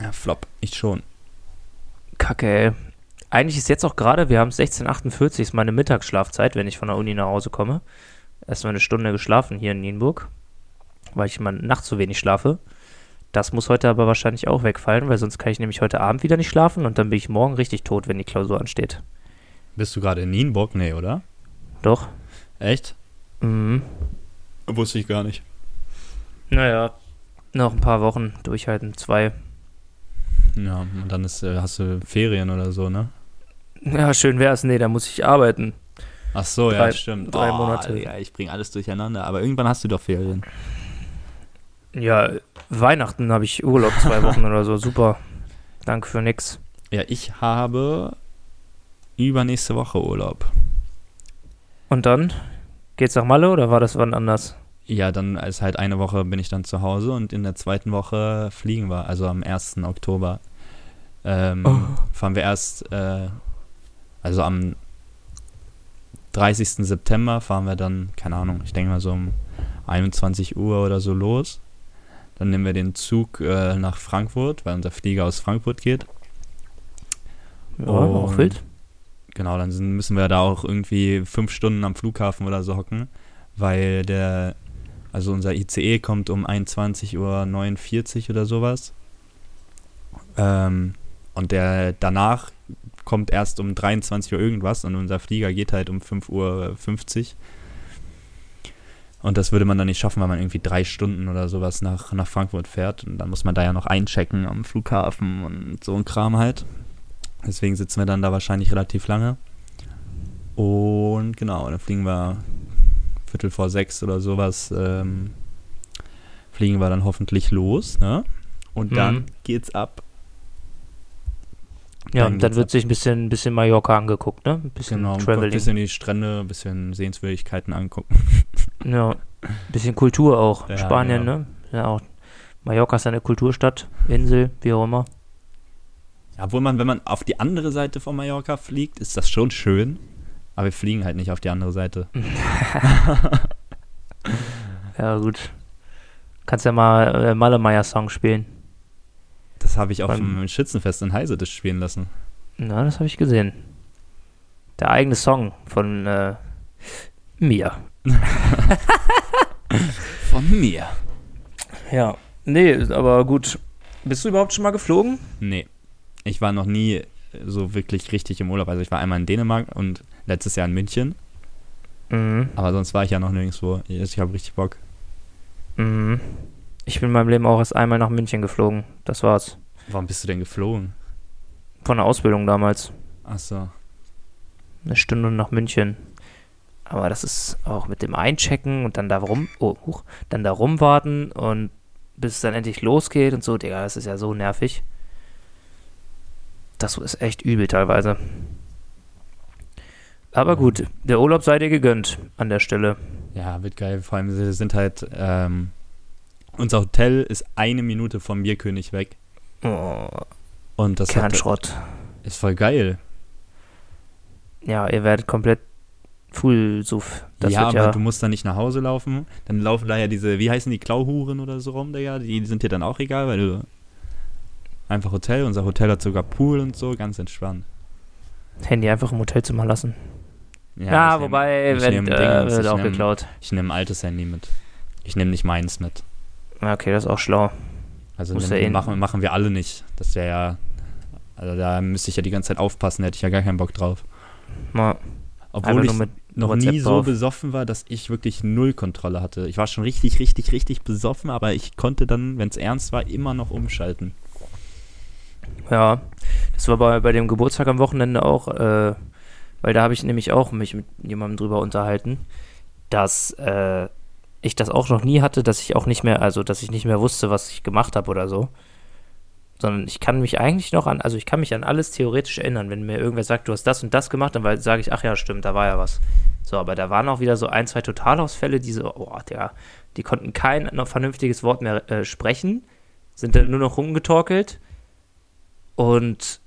Speaker 2: Ja, Flop, ich schon.
Speaker 1: Kacke, ey. Eigentlich ist jetzt auch gerade, wir haben es 16.48 ist meine Mittagsschlafzeit, wenn ich von der Uni nach Hause komme. Erstmal eine Stunde geschlafen hier in Nienburg, weil ich immer nachts so wenig schlafe. Das muss heute aber wahrscheinlich auch wegfallen, weil sonst kann ich nämlich heute Abend wieder nicht schlafen und dann bin ich morgen richtig tot, wenn die Klausur ansteht.
Speaker 2: Bist du gerade in Nienburg? Nee, oder?
Speaker 1: Doch?
Speaker 2: Echt?
Speaker 1: Mhm.
Speaker 2: Wusste ich gar nicht.
Speaker 1: Naja, noch ein paar Wochen durchhalten, zwei.
Speaker 2: Ja, und dann ist, äh, hast du Ferien oder so, ne?
Speaker 1: Ja, schön wär's. Nee, da muss ich arbeiten.
Speaker 2: Ach so,
Speaker 1: Drei-
Speaker 2: ja, stimmt.
Speaker 1: drei
Speaker 2: Oh,
Speaker 1: Monate.
Speaker 2: Ja, ich bringe alles durcheinander. Aber irgendwann hast du doch Ferien.
Speaker 1: Ja, Weihnachten habe ich Urlaub, zwei Wochen oder so. Super. Danke für nix.
Speaker 2: Ja, ich habe übernächste Woche Urlaub.
Speaker 1: Und dann? Geht's nach Malle oder war das wann anders?
Speaker 2: Ja, dann ist halt eine Woche bin ich dann zu Hause und in der zweiten Woche fliegen wir, also am 1. Oktober. Ähm,
Speaker 1: Oh.
Speaker 2: Fahren wir erst, äh, also am 30. September fahren wir dann, keine Ahnung, ich denke mal so um 21 Uhr oder so los. Dann nehmen wir den Zug äh, nach Frankfurt, weil unser Flieger aus Frankfurt geht.
Speaker 1: Ja, auch
Speaker 2: Und-
Speaker 1: wild.
Speaker 2: Genau, dann sind, müssen wir da auch irgendwie fünf Stunden am Flughafen oder so hocken, weil der, also unser ICE kommt um 21.49 Uhr oder sowas. Ähm, und der danach kommt erst um 23 Uhr irgendwas und unser Flieger geht halt um 5.50 Uhr. Und das würde man dann nicht schaffen, weil man irgendwie drei Stunden oder sowas nach, nach Frankfurt fährt. Und dann muss man da ja noch einchecken am Flughafen und so ein Kram halt. Deswegen sitzen wir dann da wahrscheinlich relativ lange. Und genau, dann fliegen wir Viertel vor sechs oder sowas, ähm, fliegen wir dann hoffentlich los, ne? Und
Speaker 1: Mhm.
Speaker 2: dann geht's ab.
Speaker 1: Ja,
Speaker 2: Dann
Speaker 1: dann wird
Speaker 2: ab.
Speaker 1: sich ein bisschen, bisschen Mallorca angeguckt, ne? Ein bisschen
Speaker 2: Genau, ein
Speaker 1: Traveling.
Speaker 2: bisschen die Strände, ein bisschen Sehenswürdigkeiten angucken.
Speaker 1: Ja, bisschen Kultur auch.
Speaker 2: Ja,
Speaker 1: Spanien,
Speaker 2: genau.
Speaker 1: ne? Ja, auch. Mallorca ist eine Kulturstadt, Insel, wie auch immer.
Speaker 2: Ja, obwohl man, wenn man auf die andere Seite von Mallorca fliegt, ist das schon schön. Aber wir fliegen halt nicht auf die andere Seite.
Speaker 1: Ja, gut. Kannst ja mal äh, Malemeier-Song spielen.
Speaker 2: Das habe ich auf
Speaker 1: Beim-
Speaker 2: dem Schützenfest in Heise das spielen lassen.
Speaker 1: Na, das habe ich gesehen. Der eigene Song von äh, mir.
Speaker 2: Von mir.
Speaker 1: Ja. Nee, aber gut. Bist du überhaupt schon mal geflogen?
Speaker 2: Nee. Ich war noch nie so wirklich richtig im Urlaub. Also ich war einmal in Dänemark und letztes Jahr in München.
Speaker 1: Mhm.
Speaker 2: Aber sonst war ich ja noch nirgendwo. Ich habe richtig Bock.
Speaker 1: Mhm. Ich bin in meinem Leben auch erst einmal nach München geflogen. Das war's.
Speaker 2: Warum bist du denn geflogen?
Speaker 1: Von der Ausbildung damals.
Speaker 2: Achso.
Speaker 1: Eine Stunde nach München. Aber das ist auch mit dem Einchecken und dann da rum, oh, huch, dann da rumwarten und bis es dann endlich losgeht und so, Digga, das ist ja so nervig. Das ist echt übel teilweise. Aber gut, der Urlaub sei dir gegönnt an der Stelle.
Speaker 2: Ja, wird geil. Vor allem, wir sind halt. Ähm, unser Hotel ist eine Minute vom Bierkönig weg.
Speaker 1: Oh,
Speaker 2: Und das hat,
Speaker 1: Kernschrott.
Speaker 2: ist voll geil.
Speaker 1: Ja, ihr werdet komplett Full-Suff. Das
Speaker 2: ja,
Speaker 1: wird
Speaker 2: aber
Speaker 1: ja,
Speaker 2: du musst da nicht nach Hause laufen. Dann laufen da ja diese, wie heißen die, Klauhuren oder so rum, Digga. Die sind dir dann auch egal, weil du einfach Hotel, unser Hotel hat sogar Pool und so, ganz entspannt.
Speaker 1: Handy einfach im Hotelzimmer lassen. Ja,
Speaker 2: nehm-
Speaker 1: wobei, wenn, äh, wird
Speaker 2: ich
Speaker 1: auch
Speaker 2: nehm-
Speaker 1: geklaut.
Speaker 2: Ich nehme ein altes Handy mit. Ich nehme nicht meins mit.
Speaker 1: Ja, Okay, das ist auch schlau.
Speaker 2: Also
Speaker 1: ja eh-
Speaker 2: machen, machen wir alle nicht. Das wäre ja, also da müsste ich ja die ganze Zeit aufpassen, da hätte ich ja gar keinen Bock drauf.
Speaker 1: Mal
Speaker 2: Obwohl ich noch
Speaker 1: WhatsApp
Speaker 2: nie so
Speaker 1: drauf.
Speaker 2: besoffen war, dass ich wirklich null Kontrolle hatte. Ich war schon richtig, richtig, richtig besoffen, aber ich konnte dann, wenn es ernst war, immer noch umschalten.
Speaker 1: Ja, das war bei, bei dem Geburtstag am Wochenende auch, äh, weil da habe ich nämlich auch mich mit jemandem drüber unterhalten, dass äh, ich das auch noch nie hatte, dass ich auch nicht mehr, also dass ich nicht mehr wusste, was ich gemacht habe oder so. Sondern ich kann mich eigentlich noch an, also ich kann mich an alles theoretisch erinnern. Wenn mir irgendwer sagt, du hast das und das gemacht, dann sage ich, ach ja, stimmt, da war ja was. So, aber da waren auch wieder so ein, zwei Totalausfälle, die so, oh, der, die konnten kein vernünftiges Wort mehr äh, sprechen, sind dann nur noch rumgetorkelt und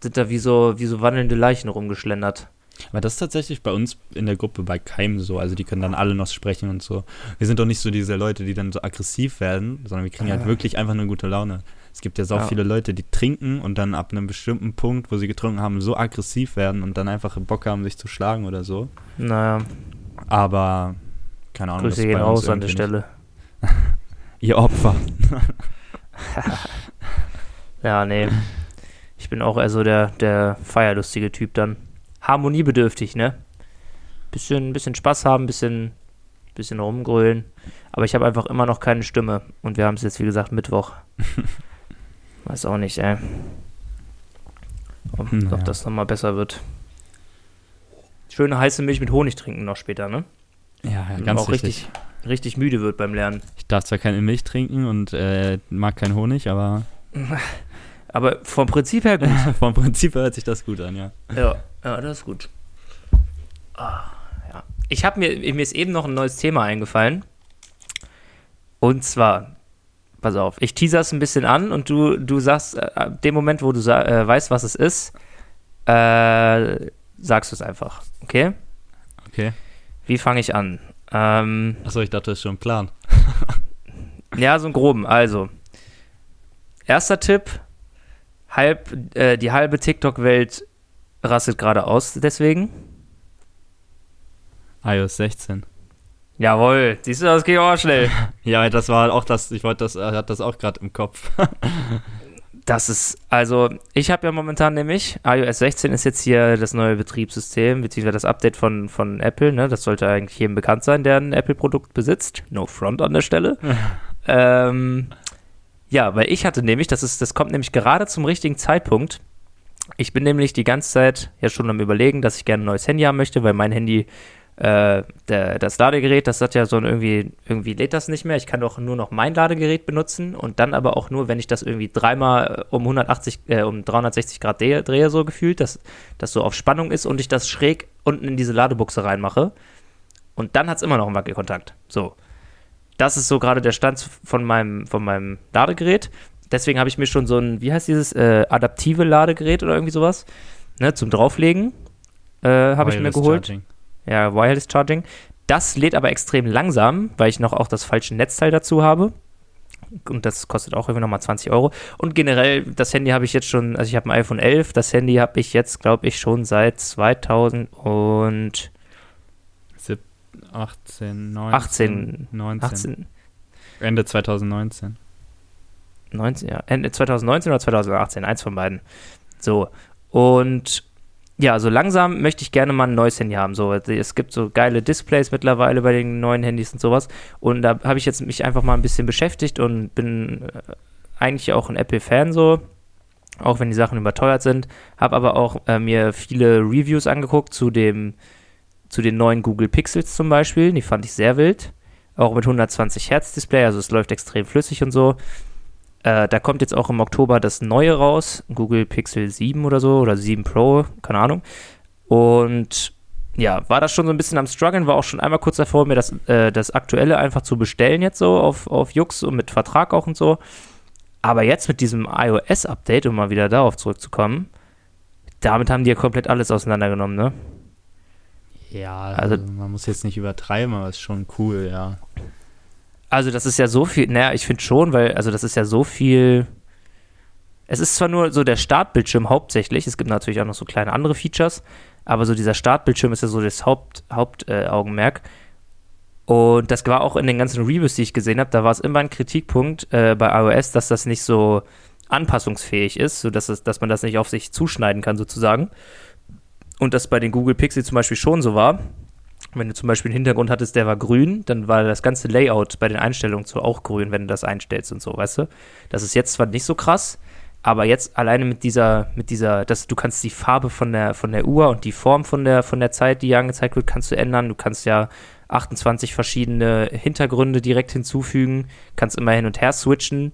Speaker 1: sind da wie so, wie so wandelnde Leichen rumgeschlendert.
Speaker 2: Aber das ist tatsächlich bei uns in der Gruppe bei keinem so. Also die können dann alle noch sprechen und so. Wir sind doch nicht so diese Leute, die dann so aggressiv werden, sondern wir kriegen halt
Speaker 1: Ja.
Speaker 2: wirklich einfach nur gute Laune. Es gibt ja so
Speaker 1: Ja.
Speaker 2: viele Leute, die trinken und dann ab einem bestimmten Punkt, wo sie getrunken haben, so aggressiv werden und dann einfach Bock haben, sich zu schlagen oder so.
Speaker 1: Naja,
Speaker 2: Aber keine Ahnung.
Speaker 1: Grüße gehen raus an der Stelle.
Speaker 2: Ihr Opfer.
Speaker 1: Ja, nee. Ich bin auch eher so der, der feierlustige Typ dann. Harmoniebedürftig, ne? Bisschen, bisschen Spaß haben, bisschen, bisschen rumgrölen. Aber ich habe einfach immer noch keine Stimme. Und wir haben es jetzt, wie gesagt, Mittwoch. Weiß auch nicht, ey. Ob,
Speaker 2: Naja.
Speaker 1: ob das nochmal besser wird. Schöne heiße Milch mit Honig trinken noch später, ne?
Speaker 2: Ja, ja ganz
Speaker 1: auch
Speaker 2: richtig.
Speaker 1: richtig, richtig müde wird beim Lernen.
Speaker 2: Ich darf zwar keine Milch trinken und äh, mag keinen Honig, aber
Speaker 1: Aber vom Prinzip her gut.
Speaker 2: vom Prinzip hört sich das gut an, ja.
Speaker 1: Ja, ja, das ist gut. Ah, ja. Ich habe mir, mir ist eben noch ein neues Thema eingefallen. Und zwar, pass auf, ich teaser es ein bisschen an und du, du sagst, äh, ab dem Moment, wo du äh, weißt, was es ist, äh, sagst du es einfach. Okay?
Speaker 2: Okay.
Speaker 1: Wie fange ich an? Ähm,
Speaker 2: Achso, ich dachte, das ist schon ein Plan.
Speaker 1: ja, so einen groben. Also, erster Tipp: halb, äh, die halbe TikTok-Welt rastet gerade aus, deswegen.
Speaker 2: iOS 16.
Speaker 1: Jawohl, siehst du, das geht auch schnell.
Speaker 2: Ja, das war auch das, ich wollte das, er hat das auch gerade im Kopf.
Speaker 1: Das ist, also, ich habe ja momentan nämlich, iOS 16 ist jetzt hier das neue Betriebssystem, beziehungsweise das Update von, von Apple, ne? Das sollte eigentlich jedem bekannt sein, der ein Apple-Produkt besitzt. No front an der Stelle. ähm, ja, weil ich hatte nämlich, das ist, das kommt nämlich gerade zum richtigen Zeitpunkt. Ich bin nämlich die ganze Zeit ja schon am überlegen, dass ich gerne ein neues Handy haben möchte, weil mein Handy, äh, der, das Ladegerät, das hat ja so ein irgendwie, irgendwie lädt das nicht mehr. Ich kann doch nur noch mein Ladegerät benutzen und dann aber auch nur, wenn ich das irgendwie dreimal äh, um 180, äh, um 360 Grad drehe, drehe so gefühlt, dass das so auf Spannung ist und ich das schräg unten in diese Ladebuchse reinmache. Und dann hat es immer noch einen Wackelkontakt. So. Das ist so gerade der Stand von meinem, von meinem Ladegerät. Deswegen habe ich mir schon so ein, wie heißt dieses, äh, adaptive Ladegerät oder irgendwie sowas, ne, zum Drauflegen, äh, habe ich mir geholt. Charging. Ja, Wireless Charging. Das lädt aber extrem langsam, weil ich noch auch das falsche Netzteil dazu habe. Und das kostet auch irgendwie nochmal 20 Euro. Und generell, das Handy habe ich jetzt schon, also ich habe ein iPhone 11, das Handy habe ich jetzt, glaube ich, schon seit 2000 und
Speaker 2: 18, 19,
Speaker 1: 18,
Speaker 2: 19. 18. Ende 2019.
Speaker 1: 19, ja, Ende 2019 oder 2018, eins von beiden. So, und ja, so langsam möchte ich gerne mal ein neues Handy haben. So, es gibt so geile Displays mittlerweile bei den neuen Handys und sowas. Und da habe ich jetzt mich einfach mal ein bisschen beschäftigt und bin äh, eigentlich auch ein Apple-Fan so, auch wenn die Sachen überteuert sind. Habe aber auch äh, mir viele Reviews angeguckt zu dem, zu den neuen Google Pixels zum Beispiel. Die fand ich sehr wild. Auch mit 120 Hertz Display, also es läuft extrem flüssig und so. Äh, da kommt jetzt auch im Oktober das neue raus, Google Pixel 7 oder so, oder 7 Pro, keine Ahnung. Und ja, war das schon so ein bisschen am struggeln, war auch schon einmal kurz davor, mir das, äh, das aktuelle einfach zu bestellen jetzt so auf, auf Jux und mit Vertrag auch und so. Aber jetzt mit diesem iOS-Update, um mal wieder darauf zurückzukommen, damit haben die ja komplett alles auseinandergenommen, ne?
Speaker 2: Ja, also, also man muss jetzt nicht übertreiben, aber es ist schon cool, ja.
Speaker 1: Also das ist ja so viel, naja, ich finde schon, weil, also das ist ja so viel. Es ist zwar nur so der Startbildschirm hauptsächlich, es gibt natürlich auch noch so kleine andere Features, aber so dieser Startbildschirm ist ja so das Hauptaugenmerk. Haupt, äh, und das war auch in den ganzen Reviews, die ich gesehen habe, da war es immer ein Kritikpunkt äh, bei iOS, dass das nicht so anpassungsfähig ist, sodass es, dass man das nicht auf sich zuschneiden kann, sozusagen. Und das bei den Google Pixel zum Beispiel schon so war. Wenn du zum Beispiel einen Hintergrund hattest, der war grün, dann war das ganze Layout bei den Einstellungen so auch grün, wenn du das einstellst und so, weißt du? Das ist jetzt zwar nicht so krass, aber jetzt alleine mit dieser, mit dieser, dass du kannst die Farbe von der, von der Uhr und die Form von der, von der Zeit, die hier angezeigt wird, kannst du ändern. Du kannst ja 28 verschiedene Hintergründe direkt hinzufügen, kannst immer hin und her switchen,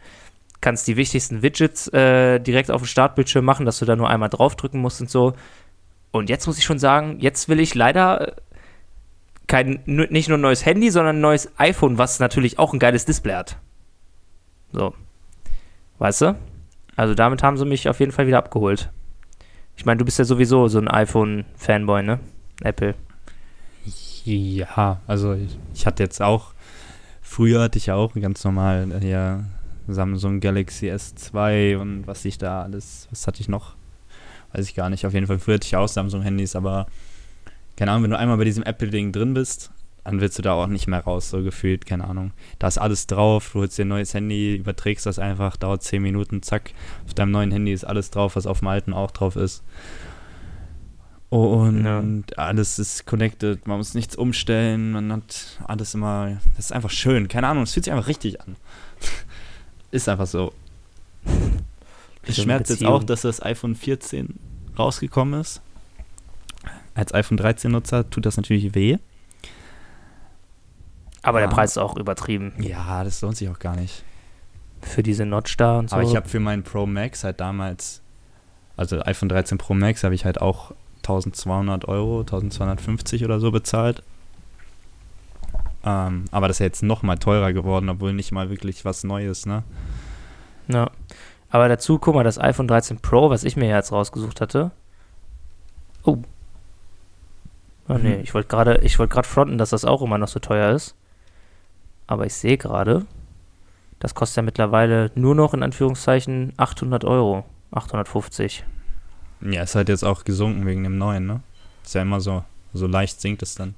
Speaker 1: kannst die wichtigsten Widgets äh, direkt auf dem Startbildschirm machen, dass du da nur einmal draufdrücken musst und so. Und jetzt muss ich schon sagen, jetzt will ich leider kein, nicht nur ein neues Handy, sondern ein neues iPhone, was natürlich auch ein geiles Display hat. So. Weißt du? Also damit haben sie mich auf jeden Fall wieder abgeholt. Ich meine, du bist ja sowieso so ein iPhone-Fanboy, ne? Apple.
Speaker 2: Ja, also ich, ich, hatte jetzt auch, früher hatte ich ja auch ganz normal ja, Samsung Galaxy S2 und was ich da alles, was hatte ich noch? Weiß ich gar nicht. Auf jeden Fall früher hatte ich auch Samsung-Handys, aber keine Ahnung, wenn du einmal bei diesem Apple-Ding drin bist, dann willst du da auch nicht mehr raus, so gefühlt, keine Ahnung. Da ist alles drauf, du holst dir ein neues Handy, überträgst das einfach, dauert 10 Minuten, zack, auf deinem neuen Handy ist alles drauf, was auf dem alten auch drauf ist. Und ja. alles ist connected, man muss nichts umstellen, man hat alles immer, das ist einfach schön, keine Ahnung, es fühlt sich einfach richtig an. ist einfach so. Es schmerzt jetzt auch, dass das iPhone 14 rausgekommen ist als iPhone 13-Nutzer tut das natürlich weh.
Speaker 1: Aber der Preis ist auch übertrieben.
Speaker 2: Ja, das lohnt sich auch gar nicht.
Speaker 1: Für diese Notch da und so.
Speaker 2: Aber ich habe für meinen Pro Max halt damals, also iPhone 13 Pro Max, habe ich halt auch 1200 Euro, 1250 oder so bezahlt. Ähm, aber das ist ja jetzt noch mal teurer geworden, obwohl nicht mal wirklich was Neues, ne?
Speaker 1: Ja. Aber dazu, guck mal, das iPhone 13 Pro, was ich mir jetzt rausgesucht hatte. Oh, Oh, nee, ich wollte gerade wollt fronten, dass das auch immer noch so teuer ist. Aber ich sehe gerade, das kostet ja mittlerweile nur noch in Anführungszeichen 800 Euro. 850.
Speaker 2: Ja, ist halt jetzt auch gesunken wegen dem neuen, ne? Ist ja immer so, so leicht sinkt es dann.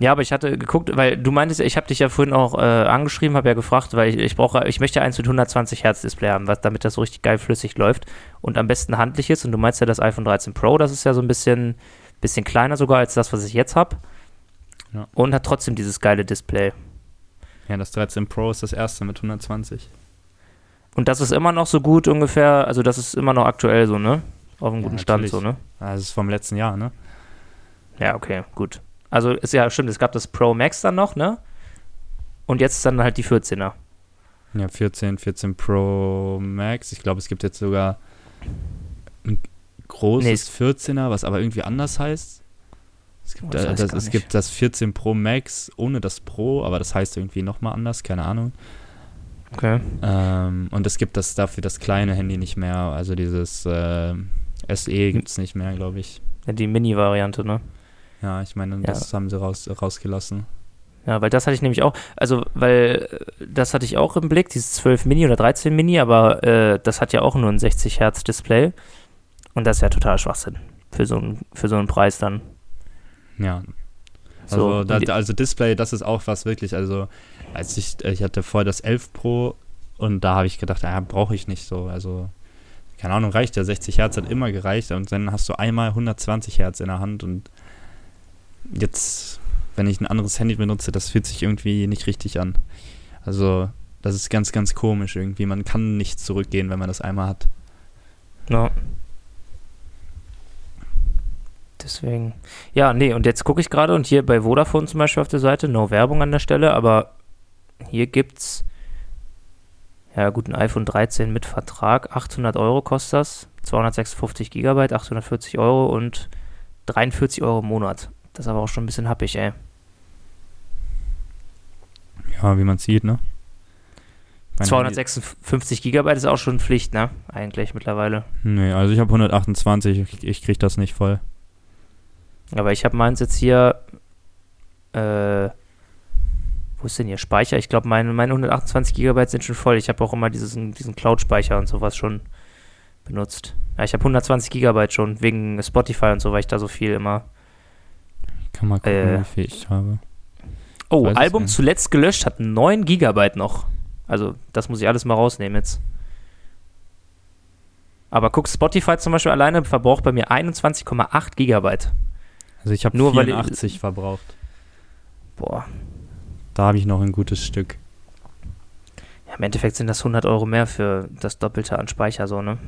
Speaker 1: Ja, aber ich hatte geguckt, weil du meintest, ich habe dich ja vorhin auch äh, angeschrieben, habe ja gefragt, weil ich, ich brauche, ich möchte eins mit 120 Hertz Display haben, was, damit das so richtig geil flüssig läuft und am besten handlich ist. Und du meinst ja das iPhone 13 Pro, das ist ja so ein bisschen Bisschen kleiner sogar als das, was ich jetzt habe. Ja. Und hat trotzdem dieses geile Display.
Speaker 2: Ja, das 13 Pro ist das erste mit 120.
Speaker 1: Und das ist immer noch so gut ungefähr, also das ist immer noch aktuell so, ne? Auf einem ja, guten Stand so, ne?
Speaker 2: Das ist vom letzten Jahr, ne?
Speaker 1: Ja, okay, gut. Also ist ja stimmt, es gab das Pro Max dann noch, ne? Und jetzt ist dann halt die 14er.
Speaker 2: Ja, 14, 14 Pro Max. Ich glaube, es gibt jetzt sogar ein großes nee, 14er, was aber irgendwie anders heißt. Es gibt, äh, das, es gibt das 14 Pro Max ohne das Pro, aber das heißt irgendwie nochmal anders, keine Ahnung.
Speaker 1: Okay.
Speaker 2: Ähm, und es gibt das dafür das kleine Handy nicht mehr, also dieses äh, SE gibt es nicht mehr, glaube ich.
Speaker 1: Ja, die Mini-Variante, ne?
Speaker 2: Ja, ich meine, das haben sie raus, rausgelassen.
Speaker 1: Ja, weil das hatte ich nämlich auch, also, weil äh, das hatte ich auch im Blick, dieses 12 Mini oder 13 Mini, aber äh, das hat ja auch nur ein 60 Hertz Display. Und das ist ja total Schwachsinn für so, ein, für so einen Preis dann.
Speaker 2: Ja. Also, so, da, also Display, das ist auch was wirklich, also als ich, ich hatte vorher das 11 Pro und da habe ich gedacht, ja, brauche ich nicht so, also keine Ahnung, reicht ja, 60 Hertz hat immer gereicht und dann hast du einmal 120 Hertz in der Hand und jetzt, wenn ich ein anderes Handy benutze, das fühlt sich irgendwie nicht richtig an. Also, das ist ganz, ganz komisch irgendwie. Man kann nicht zurückgehen, wenn man das einmal hat.
Speaker 1: Ja. Deswegen. Ja, nee, und jetzt gucke ich gerade und hier bei Vodafone zum Beispiel auf der Seite, no Werbung an der Stelle, aber hier gibt's ja gut, ein iPhone 13 mit Vertrag, 800 Euro kostet das, 256 Gigabyte, 840 Euro und 43 Euro im Monat. Das ist aber auch schon ein bisschen happig, ey.
Speaker 2: Ja, wie man sieht, ne?
Speaker 1: 256 Gigabyte ist auch schon Pflicht, ne? Eigentlich mittlerweile.
Speaker 2: Nee, also ich habe 128, ich, ich krieg das nicht voll.
Speaker 1: Aber ich habe meins jetzt hier, äh, wo ist denn hier Speicher? Ich glaube, meine, meine 128 Gigabyte sind schon voll. Ich habe auch immer dieses, diesen Cloud-Speicher und sowas schon benutzt. Ja, ich habe 120 Gigabyte schon, wegen Spotify und so, weil ich da so viel immer.
Speaker 2: Kann mal gucken, äh, wie viel ich habe.
Speaker 1: Oh, Album zuletzt gelöscht hat 9 Gigabyte noch. Also, das muss ich alles mal rausnehmen jetzt. Aber guck, Spotify zum Beispiel alleine verbraucht bei mir 21,8 Gigabyte.
Speaker 2: Also ich habe 84 weil ich, verbraucht.
Speaker 1: Boah.
Speaker 2: Da habe ich noch ein gutes Stück.
Speaker 1: Ja, im Endeffekt sind das 100 Euro mehr für das Doppelte an Speicher, so, ne?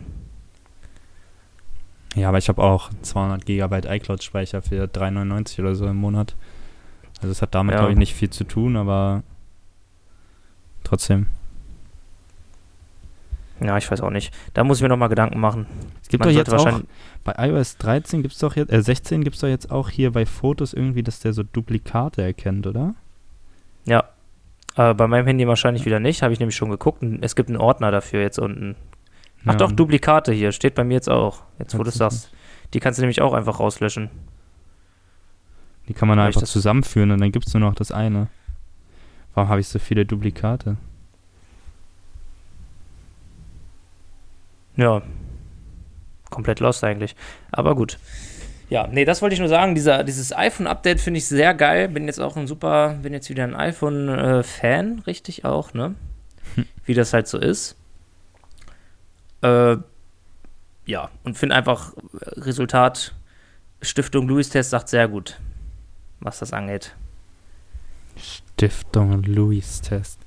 Speaker 2: Ja, aber ich habe auch 200 Gigabyte iCloud-Speicher für 3,99 oder so im Monat. Also es hat damit, ja. glaube ich, nicht viel zu tun, aber trotzdem.
Speaker 1: Ja, ich weiß auch nicht. Da muss ich mir nochmal Gedanken machen.
Speaker 2: Es gibt Man doch jetzt auch, bei iOS 13 gibt es doch jetzt, äh 16 gibt es doch jetzt auch hier bei Fotos irgendwie, dass der so Duplikate erkennt, oder?
Speaker 1: Ja. Äh, bei meinem Handy wahrscheinlich wieder nicht, habe ich nämlich schon geguckt. Es gibt einen Ordner dafür jetzt unten. Ach ja. doch, Duplikate hier, steht bei mir jetzt auch. Jetzt, wo du es sagst. Die kannst du nämlich auch einfach rauslöschen.
Speaker 2: Die kann man einfach zusammenführen und dann gibt es nur noch das eine. Warum habe ich so viele Duplikate?
Speaker 1: Ja. Komplett lost eigentlich. Aber gut. Ja, nee, das wollte ich nur sagen. Dieser, dieses iPhone-Update finde ich sehr geil. Bin jetzt auch ein super, bin jetzt wieder ein iPhone-Fan, richtig auch, ne? Wie das halt so ist. Äh, ja, und finde einfach Resultat Stiftung Louis Test sagt sehr gut, was das angeht.
Speaker 2: Stiftung Louis Test.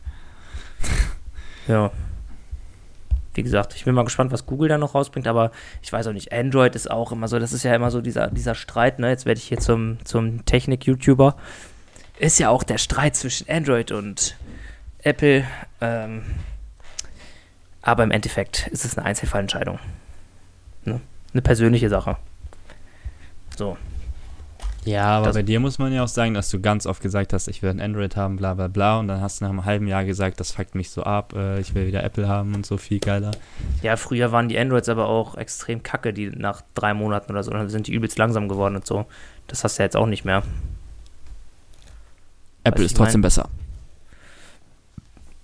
Speaker 1: ja wie gesagt, ich bin mal gespannt, was Google da noch rausbringt, aber ich weiß auch nicht, Android ist auch immer so, das ist ja immer so dieser, dieser Streit, ne? Jetzt werde ich hier zum, zum Technik-YouTuber. Ist ja auch der Streit zwischen Android und Apple. Ähm, aber im Endeffekt ist es eine Einzelfallentscheidung. Ne? Eine persönliche Sache. So.
Speaker 2: Ja, aber das bei dir muss man ja auch sagen, dass du ganz oft gesagt hast, ich will ein Android haben, bla bla bla. Und dann hast du nach einem halben Jahr gesagt, das fuckt mich so ab, äh, ich will wieder Apple haben und so viel geiler.
Speaker 1: Ja, früher waren die Androids aber auch extrem kacke, die nach drei Monaten oder so, dann sind die übelst langsam geworden und so. Das hast du ja jetzt auch nicht mehr.
Speaker 2: Apple ist trotzdem mein? besser.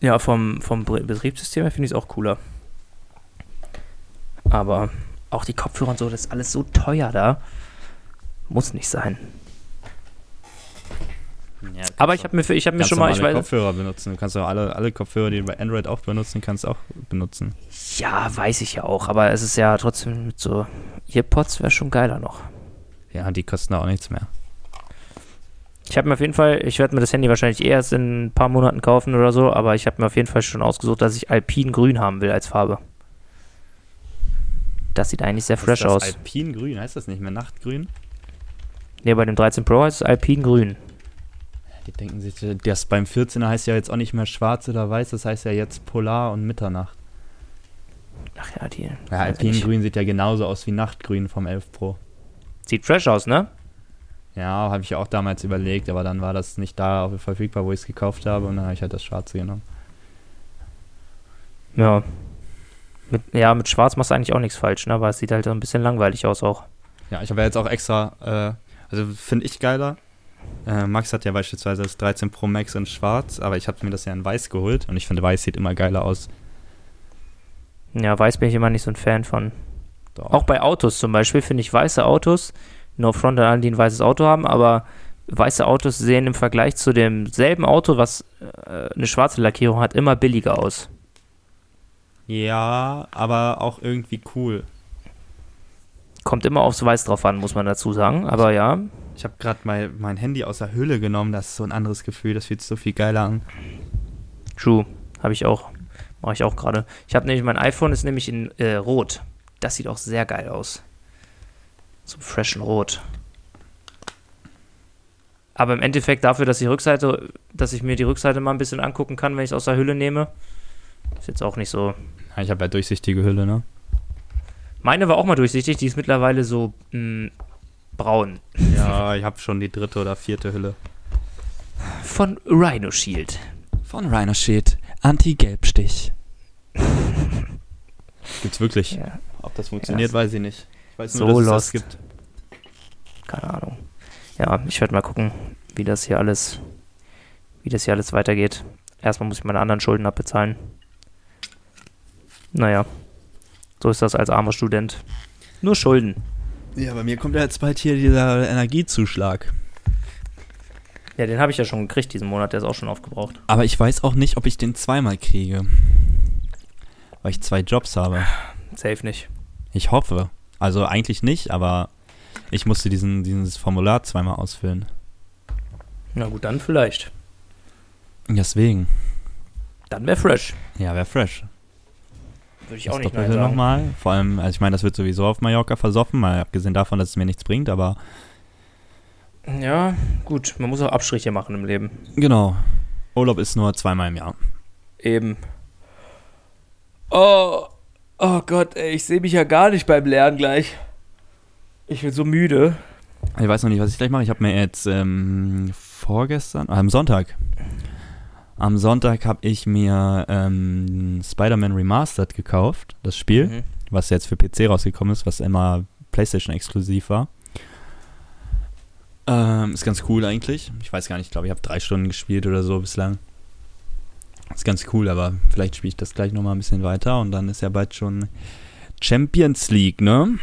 Speaker 1: Ja, vom, vom Betriebssystem her finde ich es auch cooler. Aber auch die Kopfhörer und so, das ist alles so teuer da. Muss nicht sein. Ja, aber ich habe mir, ich hab mir schon mal. Ich
Speaker 2: weiß, Kopfhörer benutzen. Du kannst auch alle, alle Kopfhörer, die du bei Android auch benutzen kannst, auch benutzen.
Speaker 1: Ja, weiß ich ja auch. Aber es ist ja trotzdem mit so Earpods wäre schon geiler noch.
Speaker 2: Ja, die kosten auch nichts mehr.
Speaker 1: Ich habe mir auf jeden Fall, ich werde mir das Handy wahrscheinlich erst in ein paar Monaten kaufen oder so, aber ich habe mir auf jeden Fall schon ausgesucht, dass ich Alpin Grün haben will als Farbe. Das sieht eigentlich sehr fresh aus.
Speaker 2: Alpin Grün, heißt das nicht mehr Nachtgrün?
Speaker 1: Ne, bei dem 13 Pro heißt es Alpine Grün.
Speaker 2: Die denken sich, das beim 14er heißt ja jetzt auch nicht mehr schwarz oder weiß, das heißt ja jetzt Polar und Mitternacht.
Speaker 1: Ach ja, die.
Speaker 2: Ja, Alpine Grün sieht ja genauso aus wie Nachtgrün vom 11 Pro.
Speaker 1: Sieht fresh aus, ne?
Speaker 2: Ja, habe ich auch damals überlegt, aber dann war das nicht da verfügbar, wo ich es gekauft habe und dann habe ich halt das Schwarze genommen.
Speaker 1: Ja. Mit, ja, mit Schwarz machst du eigentlich auch nichts falsch, ne? Aber es sieht halt so ein bisschen langweilig aus auch.
Speaker 2: Ja, ich habe ja jetzt auch extra, äh, also finde ich geiler. Äh, Max hat ja beispielsweise das 13 Pro Max in Schwarz, aber ich habe mir das ja in Weiß geholt und ich finde Weiß sieht immer geiler aus.
Speaker 1: Ja, Weiß bin ich immer nicht so ein Fan von. Doch. Auch bei Autos zum Beispiel finde ich weiße Autos, no front an alle, die ein weißes Auto haben, aber weiße Autos sehen im Vergleich zu demselben Auto, was äh, eine schwarze Lackierung hat, immer billiger aus.
Speaker 2: Ja, aber auch irgendwie cool.
Speaker 1: Kommt immer aufs Weiß drauf an, muss man dazu sagen, aber ja.
Speaker 2: Ich habe gerade mein, mein Handy aus der Hülle genommen, das ist so ein anderes Gefühl, das fühlt sich so viel geiler an.
Speaker 1: True, habe ich auch. Mache ich auch gerade. Ich habe nämlich, mein iPhone ist nämlich in äh, Rot. Das sieht auch sehr geil aus. So freshen Rot. Aber im Endeffekt dafür, dass die Rückseite, dass ich mir die Rückseite mal ein bisschen angucken kann, wenn ich es aus der Hülle nehme, ist jetzt auch nicht so.
Speaker 2: Ja, ich habe ja durchsichtige Hülle, ne?
Speaker 1: Meine war auch mal durchsichtig, die ist mittlerweile so mh, mm, braun.
Speaker 2: Ja, ich habe schon die dritte oder vierte Hülle.
Speaker 1: Von Rhino Shield.
Speaker 2: Von Rhino Shield. Anti-Gelbstich. Gibt's wirklich. Ja. Ob das funktioniert, ja, weiß ich nicht. Ich weiß
Speaker 1: nur, so dass es das gibt. Keine Ahnung. Ja, ich werde mal gucken, wie das hier alles, wie das hier alles weitergeht. Erstmal muss ich meine anderen Schulden abbezahlen. Naja, so ist das als armer Student. Nur Schulden.
Speaker 2: Ja, bei mir kommt ja jetzt bald hier dieser Energiezuschlag.
Speaker 1: Ja, den habe ich ja schon gekriegt diesen Monat, der ist auch schon aufgebraucht.
Speaker 2: Aber ich weiß auch nicht, ob ich den zweimal kriege. Weil ich zwei Jobs habe.
Speaker 1: Safe nicht.
Speaker 2: Ich hoffe. Also eigentlich nicht, aber ich musste diesen, dieses Formular zweimal ausfüllen.
Speaker 1: Na gut, dann vielleicht.
Speaker 2: Deswegen.
Speaker 1: Dann wäre fresh.
Speaker 2: Ja, wäre fresh.
Speaker 1: Würde ich das auch nicht nein sagen.
Speaker 2: nochmal. Vor allem, also ich meine, das wird sowieso auf Mallorca versoffen, mal abgesehen davon, dass es mir nichts bringt, aber.
Speaker 1: Ja, gut, man muss auch Abstriche machen im Leben.
Speaker 2: Genau. Urlaub ist nur zweimal im Jahr.
Speaker 1: Eben. Oh, oh Gott, ey, ich sehe mich ja gar nicht beim Lernen gleich. Ich bin so müde.
Speaker 2: Ich weiß noch nicht, was ich gleich mache. Ich habe mir jetzt ähm, vorgestern, äh, am Sonntag, am Sonntag habe ich mir ähm, Spider-Man Remastered gekauft, das Spiel, mhm. was jetzt für PC rausgekommen ist, was immer PlayStation exklusiv war. Ähm, ist ganz cool eigentlich. Ich weiß gar nicht, ich glaube, ich habe drei Stunden gespielt oder so bislang. Ist ganz cool, aber vielleicht spiele ich das gleich nochmal ein bisschen weiter und dann ist ja bald schon Champions League, ne?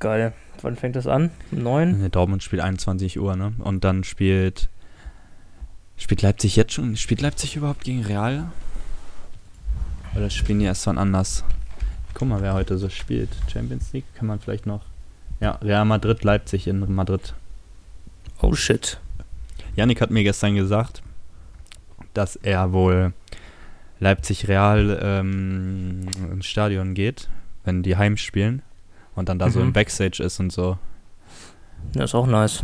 Speaker 1: Geil. Wann fängt das an? Um 9?
Speaker 2: Dortmund spielt 21 Uhr, ne? Und dann spielt Spielt Leipzig jetzt schon? Spielt Leipzig überhaupt gegen Real? Oder spielen die erst wann anders? Guck mal, wer heute so spielt. Champions League kann man vielleicht noch. Ja, Real Madrid, Leipzig in Madrid.
Speaker 1: Oh shit.
Speaker 2: Yannick hat mir gestern gesagt, dass er wohl Leipzig Real ähm, ins Stadion geht, wenn die heimspielen und dann da mhm. so im Backstage ist und so.
Speaker 1: Ja, ist auch nice.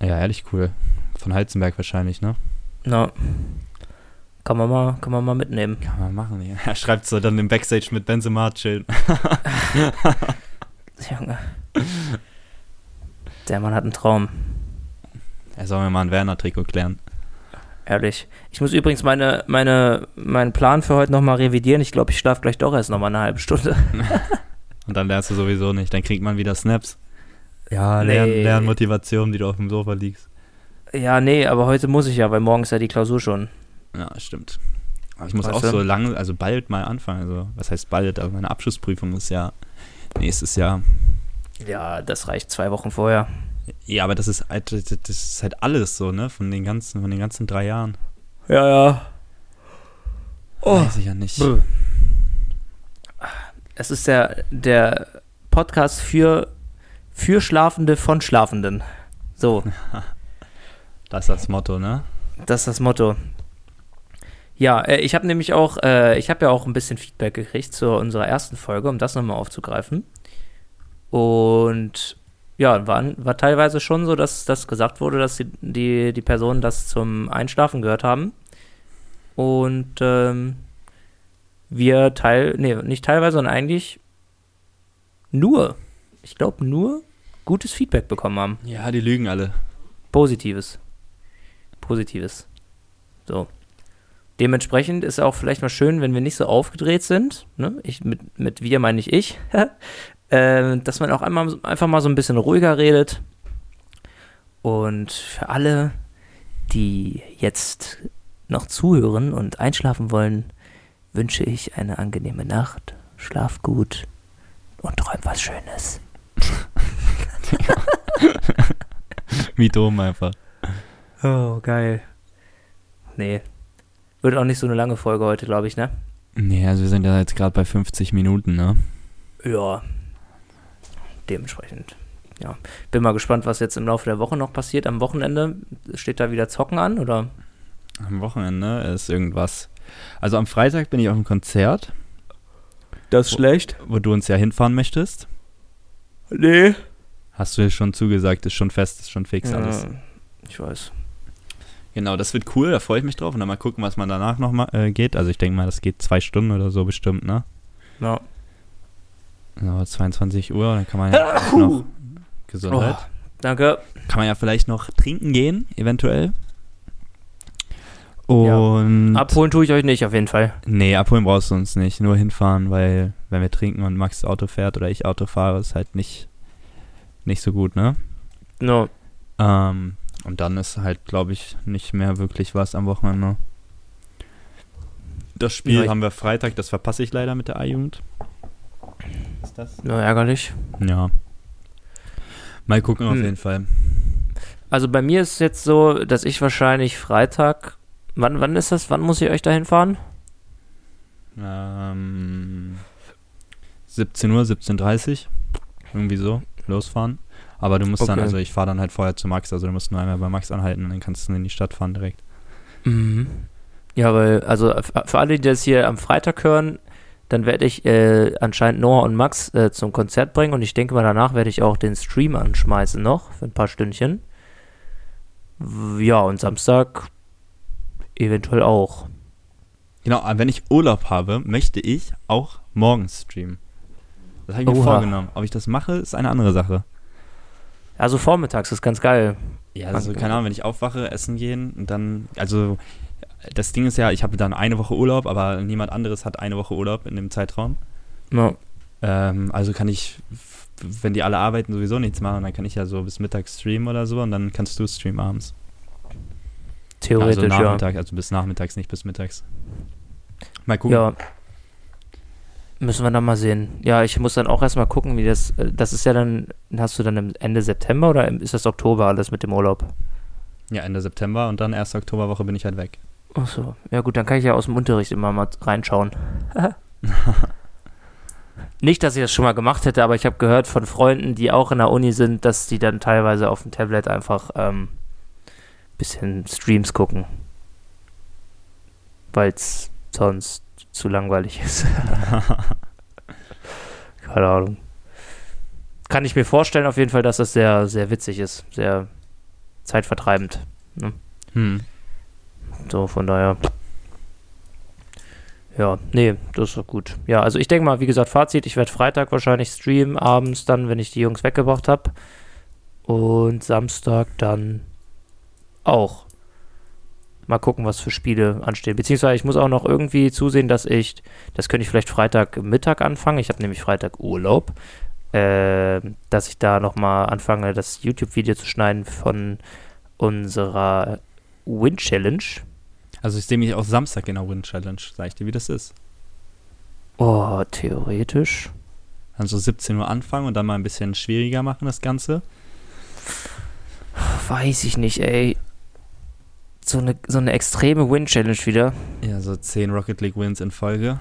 Speaker 2: Ja, ehrlich cool. Von Heizenberg wahrscheinlich, ne?
Speaker 1: Na. Kann man mal, kann man mal mitnehmen.
Speaker 2: Kann man machen, ja. Er schreibt so dann im Backstage mit Benzema chillen.
Speaker 1: Junge. Der Mann hat einen Traum.
Speaker 2: Er soll mir mal ein Werner-Trikot klären.
Speaker 1: Ehrlich. Ich muss übrigens meine, meine, meinen Plan für heute nochmal revidieren. Ich glaube, ich schlafe gleich doch erst nochmal eine halbe Stunde.
Speaker 2: Und dann lernst du sowieso nicht. Dann kriegt man wieder Snaps. Ja, nee. Lern, Lernmotivation, die du auf dem Sofa liegst.
Speaker 1: Ja, nee, aber heute muss ich ja, weil morgen ist ja die Klausur schon.
Speaker 2: Ja, stimmt. Aber ich muss weißt auch du? so lange, also bald mal anfangen. Also, was heißt bald? Aber meine Abschlussprüfung ist ja nächstes Jahr.
Speaker 1: Ja, das reicht zwei Wochen vorher.
Speaker 2: Ja, aber das ist halt, das ist halt alles so, ne? Von den ganzen, von den ganzen drei Jahren.
Speaker 1: Ja, ja.
Speaker 2: Oh. Weiß ich ja nicht.
Speaker 1: Es ist der, der Podcast für, für Schlafende von Schlafenden. So.
Speaker 2: Das ist das Motto, ne?
Speaker 1: Das ist das Motto. Ja, äh, ich habe nämlich auch, äh, ich habe ja auch ein bisschen Feedback gekriegt zu unserer ersten Folge, um das nochmal aufzugreifen. Und ja, war, war teilweise schon so, dass das gesagt wurde, dass die, die, die Personen das zum Einschlafen gehört haben. Und ähm, wir teil, nee, nicht teilweise, sondern eigentlich nur, ich glaube nur gutes Feedback bekommen haben.
Speaker 2: Ja, die lügen alle.
Speaker 1: Positives. Positives. So. Dementsprechend ist auch vielleicht mal schön, wenn wir nicht so aufgedreht sind. Ne? Ich, mit, mit wir meine ich ich. äh, dass man auch einmal, einfach mal so ein bisschen ruhiger redet. Und für alle, die jetzt noch zuhören und einschlafen wollen, wünsche ich eine angenehme Nacht. Schlaf gut und träum was Schönes.
Speaker 2: Wie dumm einfach.
Speaker 1: Oh, geil. Nee. Wird auch nicht so eine lange Folge heute, glaube ich, ne?
Speaker 2: Nee, also wir sind ja jetzt gerade bei 50 Minuten, ne?
Speaker 1: Ja. Dementsprechend. Ja. Bin mal gespannt, was jetzt im Laufe der Woche noch passiert. Am Wochenende steht da wieder Zocken an, oder?
Speaker 2: Am Wochenende ist irgendwas. Also am Freitag bin ich auf einem Konzert.
Speaker 1: Das ist schlecht.
Speaker 2: Wo du uns ja hinfahren möchtest.
Speaker 1: Nee.
Speaker 2: Hast du schon zugesagt, ist schon fest, ist schon fix
Speaker 1: Ja,
Speaker 2: alles.
Speaker 1: ich weiß.
Speaker 2: Genau, das wird cool, da freue ich mich drauf. Und dann mal gucken, was man danach noch mal, äh, geht. Also ich denke mal, das geht zwei Stunden oder so bestimmt, ne?
Speaker 1: Ja.
Speaker 2: Genau, 22 Uhr, dann kann man ja auch noch Gesundheit.
Speaker 1: Oh, danke.
Speaker 2: Kann man ja vielleicht noch trinken gehen, eventuell.
Speaker 1: Ja.
Speaker 2: Und
Speaker 1: Abholen tue ich euch nicht, auf jeden Fall.
Speaker 2: nee, abholen brauchst du uns nicht, nur hinfahren, weil wenn wir trinken und Max Auto fährt oder ich Auto fahre, ist halt nicht nicht so gut, ne?
Speaker 1: No.
Speaker 2: Ähm, und dann ist halt, glaube ich, nicht mehr wirklich was am Wochenende. Das Spiel
Speaker 1: Ja,
Speaker 2: haben wir Freitag, das verpasse ich leider mit der A-Jugend. Das?
Speaker 1: No, ärgerlich.
Speaker 2: Ja. Mal gucken auf
Speaker 1: Hm.
Speaker 2: jeden Fall.
Speaker 1: Also bei mir ist es jetzt so, dass ich wahrscheinlich Freitag. Wann, wann ist das? Wann muss ich euch dahin fahren?
Speaker 2: Ähm, 17 Uhr, 17.30 Uhr. Irgendwie so. Losfahren. Aber du musst dann,
Speaker 1: Okay.
Speaker 2: also ich fahre dann halt vorher zu Max, also du musst nur einmal bei Max anhalten und dann kannst du in die Stadt fahren direkt.
Speaker 1: Mhm. Ja, weil, also für alle, die das hier am Freitag hören, dann werde ich äh, anscheinend Noah und Max äh, zum Konzert bringen und ich denke mal, danach werde ich auch den Stream anschmeißen noch für ein paar Stündchen. Ja, und Samstag eventuell auch.
Speaker 2: Genau, aber wenn ich Urlaub habe, möchte ich auch morgens streamen. Das habe ich mir
Speaker 1: Oha.
Speaker 2: vorgenommen. Ob ich das mache, ist eine andere Sache.
Speaker 1: Also vormittags ist ganz geil.
Speaker 2: Ja, also keine Ahnung, wenn ich aufwache, essen gehen und dann, also das Ding ist ja, ich habe dann eine Woche Urlaub, aber niemand anderes hat eine Woche Urlaub in dem Zeitraum.
Speaker 1: Ja,
Speaker 2: Ähm, also kann ich, wenn die alle arbeiten, sowieso nichts machen, dann kann ich ja so bis Mittag streamen oder so und dann kannst du streamen abends.
Speaker 1: theoretisch,
Speaker 2: also
Speaker 1: ja.
Speaker 2: Nachmittag, also bis nachmittags, nicht bis mittags. Mal gucken.
Speaker 1: Ja. Müssen wir dann mal sehen. Ja, ich muss dann auch erstmal gucken, wie das. äh, Das ist ja dann. Hast du dann Ende September oder ist das Oktober alles mit dem Urlaub?
Speaker 2: Ja, Ende September und dann 1. Oktoberwoche bin ich halt weg.
Speaker 1: Ach so. Ja, gut, dann kann ich ja aus dem Unterricht immer mal reinschauen. Nicht, dass ich das schon mal gemacht hätte, aber ich habe gehört von Freunden, die auch in der Uni sind, dass die dann teilweise auf dem Tablet einfach ähm, bisschen Streams gucken. Weil es sonst zu langweilig ist. Keine Ahnung. Kann ich mir vorstellen auf jeden Fall, dass das sehr, sehr witzig ist. Sehr zeitvertreibend.
Speaker 2: Hm.
Speaker 1: So, von daher. Ja, nee, das ist doch gut. Ja, also ich denke mal, wie gesagt, Fazit, ich werde Freitag wahrscheinlich streamen, abends dann, wenn ich die Jungs weggebracht habe. Und Samstag dann auch. Mal gucken, was für Spiele anstehen. Beziehungsweise ich muss auch noch irgendwie zusehen, dass ich, das könnte ich vielleicht Freitag Mittag anfangen. Ich habe nämlich Freitag Urlaub. Äh, dass ich da nochmal anfange, das YouTube-Video zu schneiden von unserer Win Challenge.
Speaker 2: Also ich sehe mich auch Samstag in der Win Challenge, sag ich dir, wie das ist.
Speaker 1: Oh, theoretisch.
Speaker 2: Dann so 17 Uhr anfangen und dann mal ein bisschen schwieriger machen, das Ganze.
Speaker 1: Weiß ich nicht, ey. So eine, so eine extreme Win Challenge wieder.
Speaker 2: Ja, so 10 Rocket League Wins in Folge.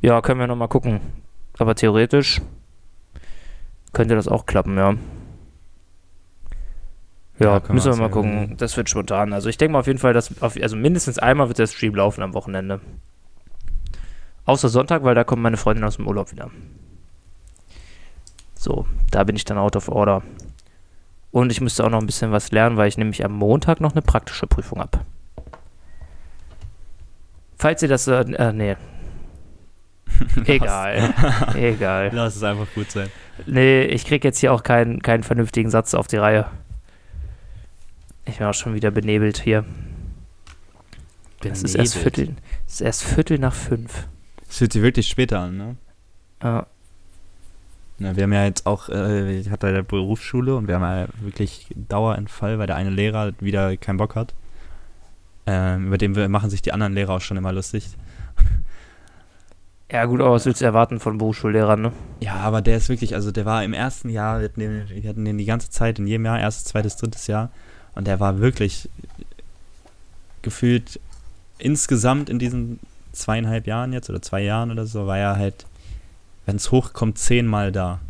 Speaker 1: Ja, können wir nochmal gucken. Aber theoretisch könnte das auch klappen, ja. Ja,
Speaker 2: Ja,
Speaker 1: müssen
Speaker 2: wir
Speaker 1: mal gucken. Das wird spontan. Also ich denke mal auf jeden Fall, dass auf, also mindestens einmal wird der Stream laufen am Wochenende. Außer Sonntag, weil da kommt meine Freundin aus dem Urlaub wieder. So, da bin ich dann out of order. Und ich müsste auch noch ein bisschen was lernen, weil ich nämlich am Montag noch eine praktische Prüfung habe. Falls ihr das, äh, äh nee. Egal. Egal.
Speaker 2: Lass es einfach gut sein.
Speaker 1: Nee, ich krieg jetzt hier auch keinen, keinen vernünftigen Satz auf die Reihe. Ich bin auch schon wieder benebelt hier. Es ist erst
Speaker 2: Benebelt.
Speaker 1: Viertel, es ist erst Viertel nach fünf.
Speaker 2: Es fühlt sich wirklich später an, ne?
Speaker 1: Ja.
Speaker 2: Na, wir haben ja jetzt auch, äh, ich hatte eine Berufsschule und wir haben ja wirklich Dauerentfall, weil der eine Lehrer wieder keinen Bock hat. Ähm, über den machen sich die anderen Lehrer auch schon immer lustig.
Speaker 1: Ja, gut, aber was willst du erwarten von Berufsschullehrern, ne?
Speaker 2: Ja, aber der ist wirklich, also der war im ersten Jahr, wir hatten den, wir hatten den die ganze Zeit, in jedem Jahr, erstes, zweites, drittes Jahr. Und der war wirklich gefühlt insgesamt in diesen zweieinhalb Jahren jetzt oder zwei Jahren oder so, war er halt, wenn es hochkommt, zehnmal da.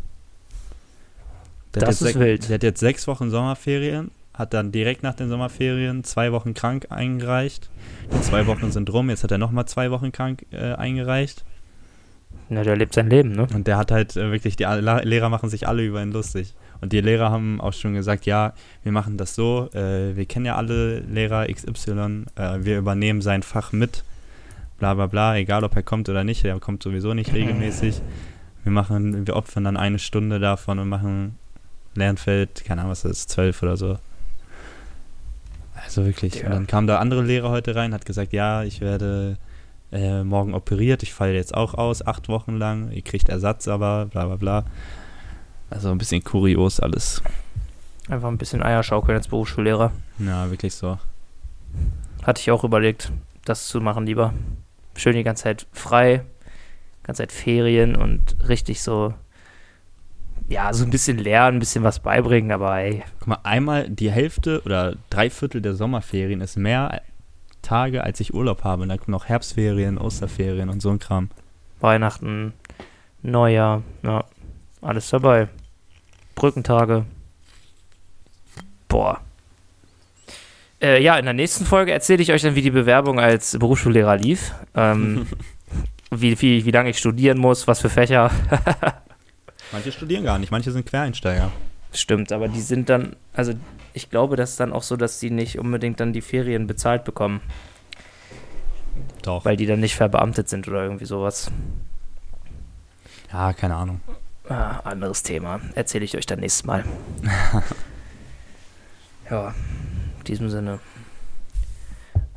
Speaker 2: Der
Speaker 1: Das ist wild.
Speaker 2: Der hat jetzt sechs Wochen Sommerferien, hat dann direkt nach den Sommerferien zwei Wochen krank eingereicht. Die zwei Wochen sind rum, jetzt hat er nochmal zwei Wochen krank äh, eingereicht.
Speaker 1: Na, der lebt sein Leben, ne?
Speaker 2: Und der hat halt äh, wirklich, die Lehrer machen sich alle über ihn lustig. Und die Lehrer haben auch schon gesagt, ja, wir machen das so, äh, wir kennen ja alle Lehrer XY, äh, wir übernehmen sein Fach mit, bla bla bla, egal ob er kommt oder nicht, er kommt sowieso nicht regelmäßig. Wir machen, wir opfern dann eine Stunde davon und machen Lernfeld, keine Ahnung, was das ist, zwölf oder so. Also wirklich.
Speaker 1: Ja.
Speaker 2: Und dann kam da andere Lehrer heute rein, hat gesagt, ja, ich werde äh, morgen operiert, ich falle jetzt auch aus, acht Wochen lang, ihr kriegt Ersatz aber, bla bla bla. Also ein bisschen kurios alles.
Speaker 1: Einfach ein bisschen Eierschaukeln als Berufsschullehrer.
Speaker 2: Ja, wirklich so.
Speaker 1: Hatte ich auch überlegt, das zu machen lieber. Schön die ganze Zeit frei, ganze Zeit Ferien und richtig so, ja, so ein bisschen lernen, ein bisschen was beibringen, aber ey,
Speaker 2: Guck mal, einmal die Hälfte oder drei Viertel der Sommerferien ist mehr Tage, als ich Urlaub habe. Und dann kommen noch Herbstferien, Osterferien und so ein Kram.
Speaker 1: Weihnachten, Neujahr, ja, alles dabei. Brückentage. Boah. Äh, ja, in der nächsten Folge erzähle ich euch dann, wie die Bewerbung als Berufsschullehrer lief. Ähm, wie, wie, wie lange ich studieren muss, was für Fächer.
Speaker 2: Manche studieren gar nicht, manche sind Quereinsteiger.
Speaker 1: Stimmt, aber die sind dann, also ich glaube, das ist dann auch so, dass die nicht unbedingt dann die Ferien bezahlt bekommen,
Speaker 2: Doch.
Speaker 1: weil die dann nicht verbeamtet sind oder irgendwie sowas.
Speaker 2: Ja, keine Ahnung.
Speaker 1: Ah, anderes Thema. Erzähle ich euch dann nächstes Mal. ja, in diesem Sinne.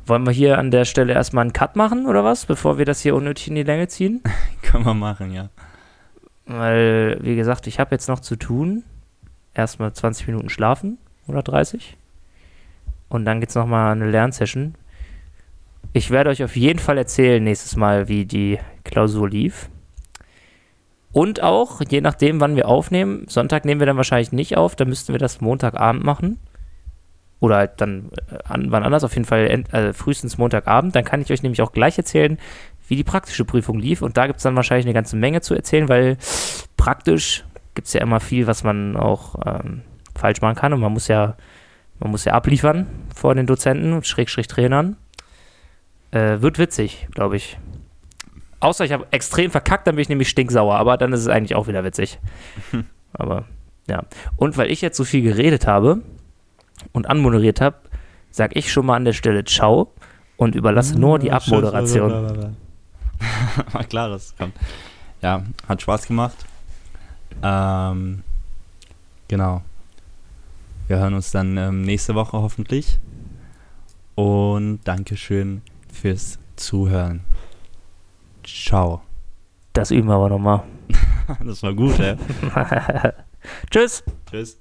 Speaker 1: Wollen wir hier an der Stelle erstmal einen Cut machen oder was, bevor wir das hier unnötig in die Länge ziehen?
Speaker 2: Können wir machen, ja.
Speaker 1: Weil, wie gesagt, ich habe jetzt noch zu tun. Erstmal 20 Minuten schlafen oder 30. Und dann gibt es nochmal eine Lernsession. Ich werde euch auf jeden Fall erzählen nächstes Mal, wie die Klausur lief. Und auch, je nachdem, wann wir aufnehmen, Sonntag nehmen wir dann wahrscheinlich nicht auf, dann müssten wir das Montagabend machen. Oder halt dann äh, an, wann anders, auf jeden Fall end, äh, frühestens Montagabend. Dann kann ich euch nämlich auch gleich erzählen, wie die praktische Prüfung lief. Und da gibt es dann wahrscheinlich eine ganze Menge zu erzählen, weil praktisch gibt es ja immer viel, was man auch ähm, falsch machen kann. Und man muss ja, man muss ja abliefern vor den Dozenten und Schrägstrich Trainern. Äh, wird witzig, glaube ich. Außer ich habe extrem verkackt, dann bin ich nämlich stinksauer, aber dann ist es eigentlich auch wieder witzig. aber ja. Und weil ich jetzt so viel geredet habe und anmoderiert habe, sage ich schon mal an der Stelle Ciao und überlasse nur die Abmoderation.
Speaker 2: War klar, das kommt. Ja, hat Spaß gemacht. Ähm, genau. Wir hören uns dann ähm, nächste Woche hoffentlich. Und Dankeschön fürs Zuhören. Ciao.
Speaker 1: Das üben wir aber nochmal.
Speaker 2: Das war gut, ey.
Speaker 1: Tschüss.
Speaker 2: Tschüss.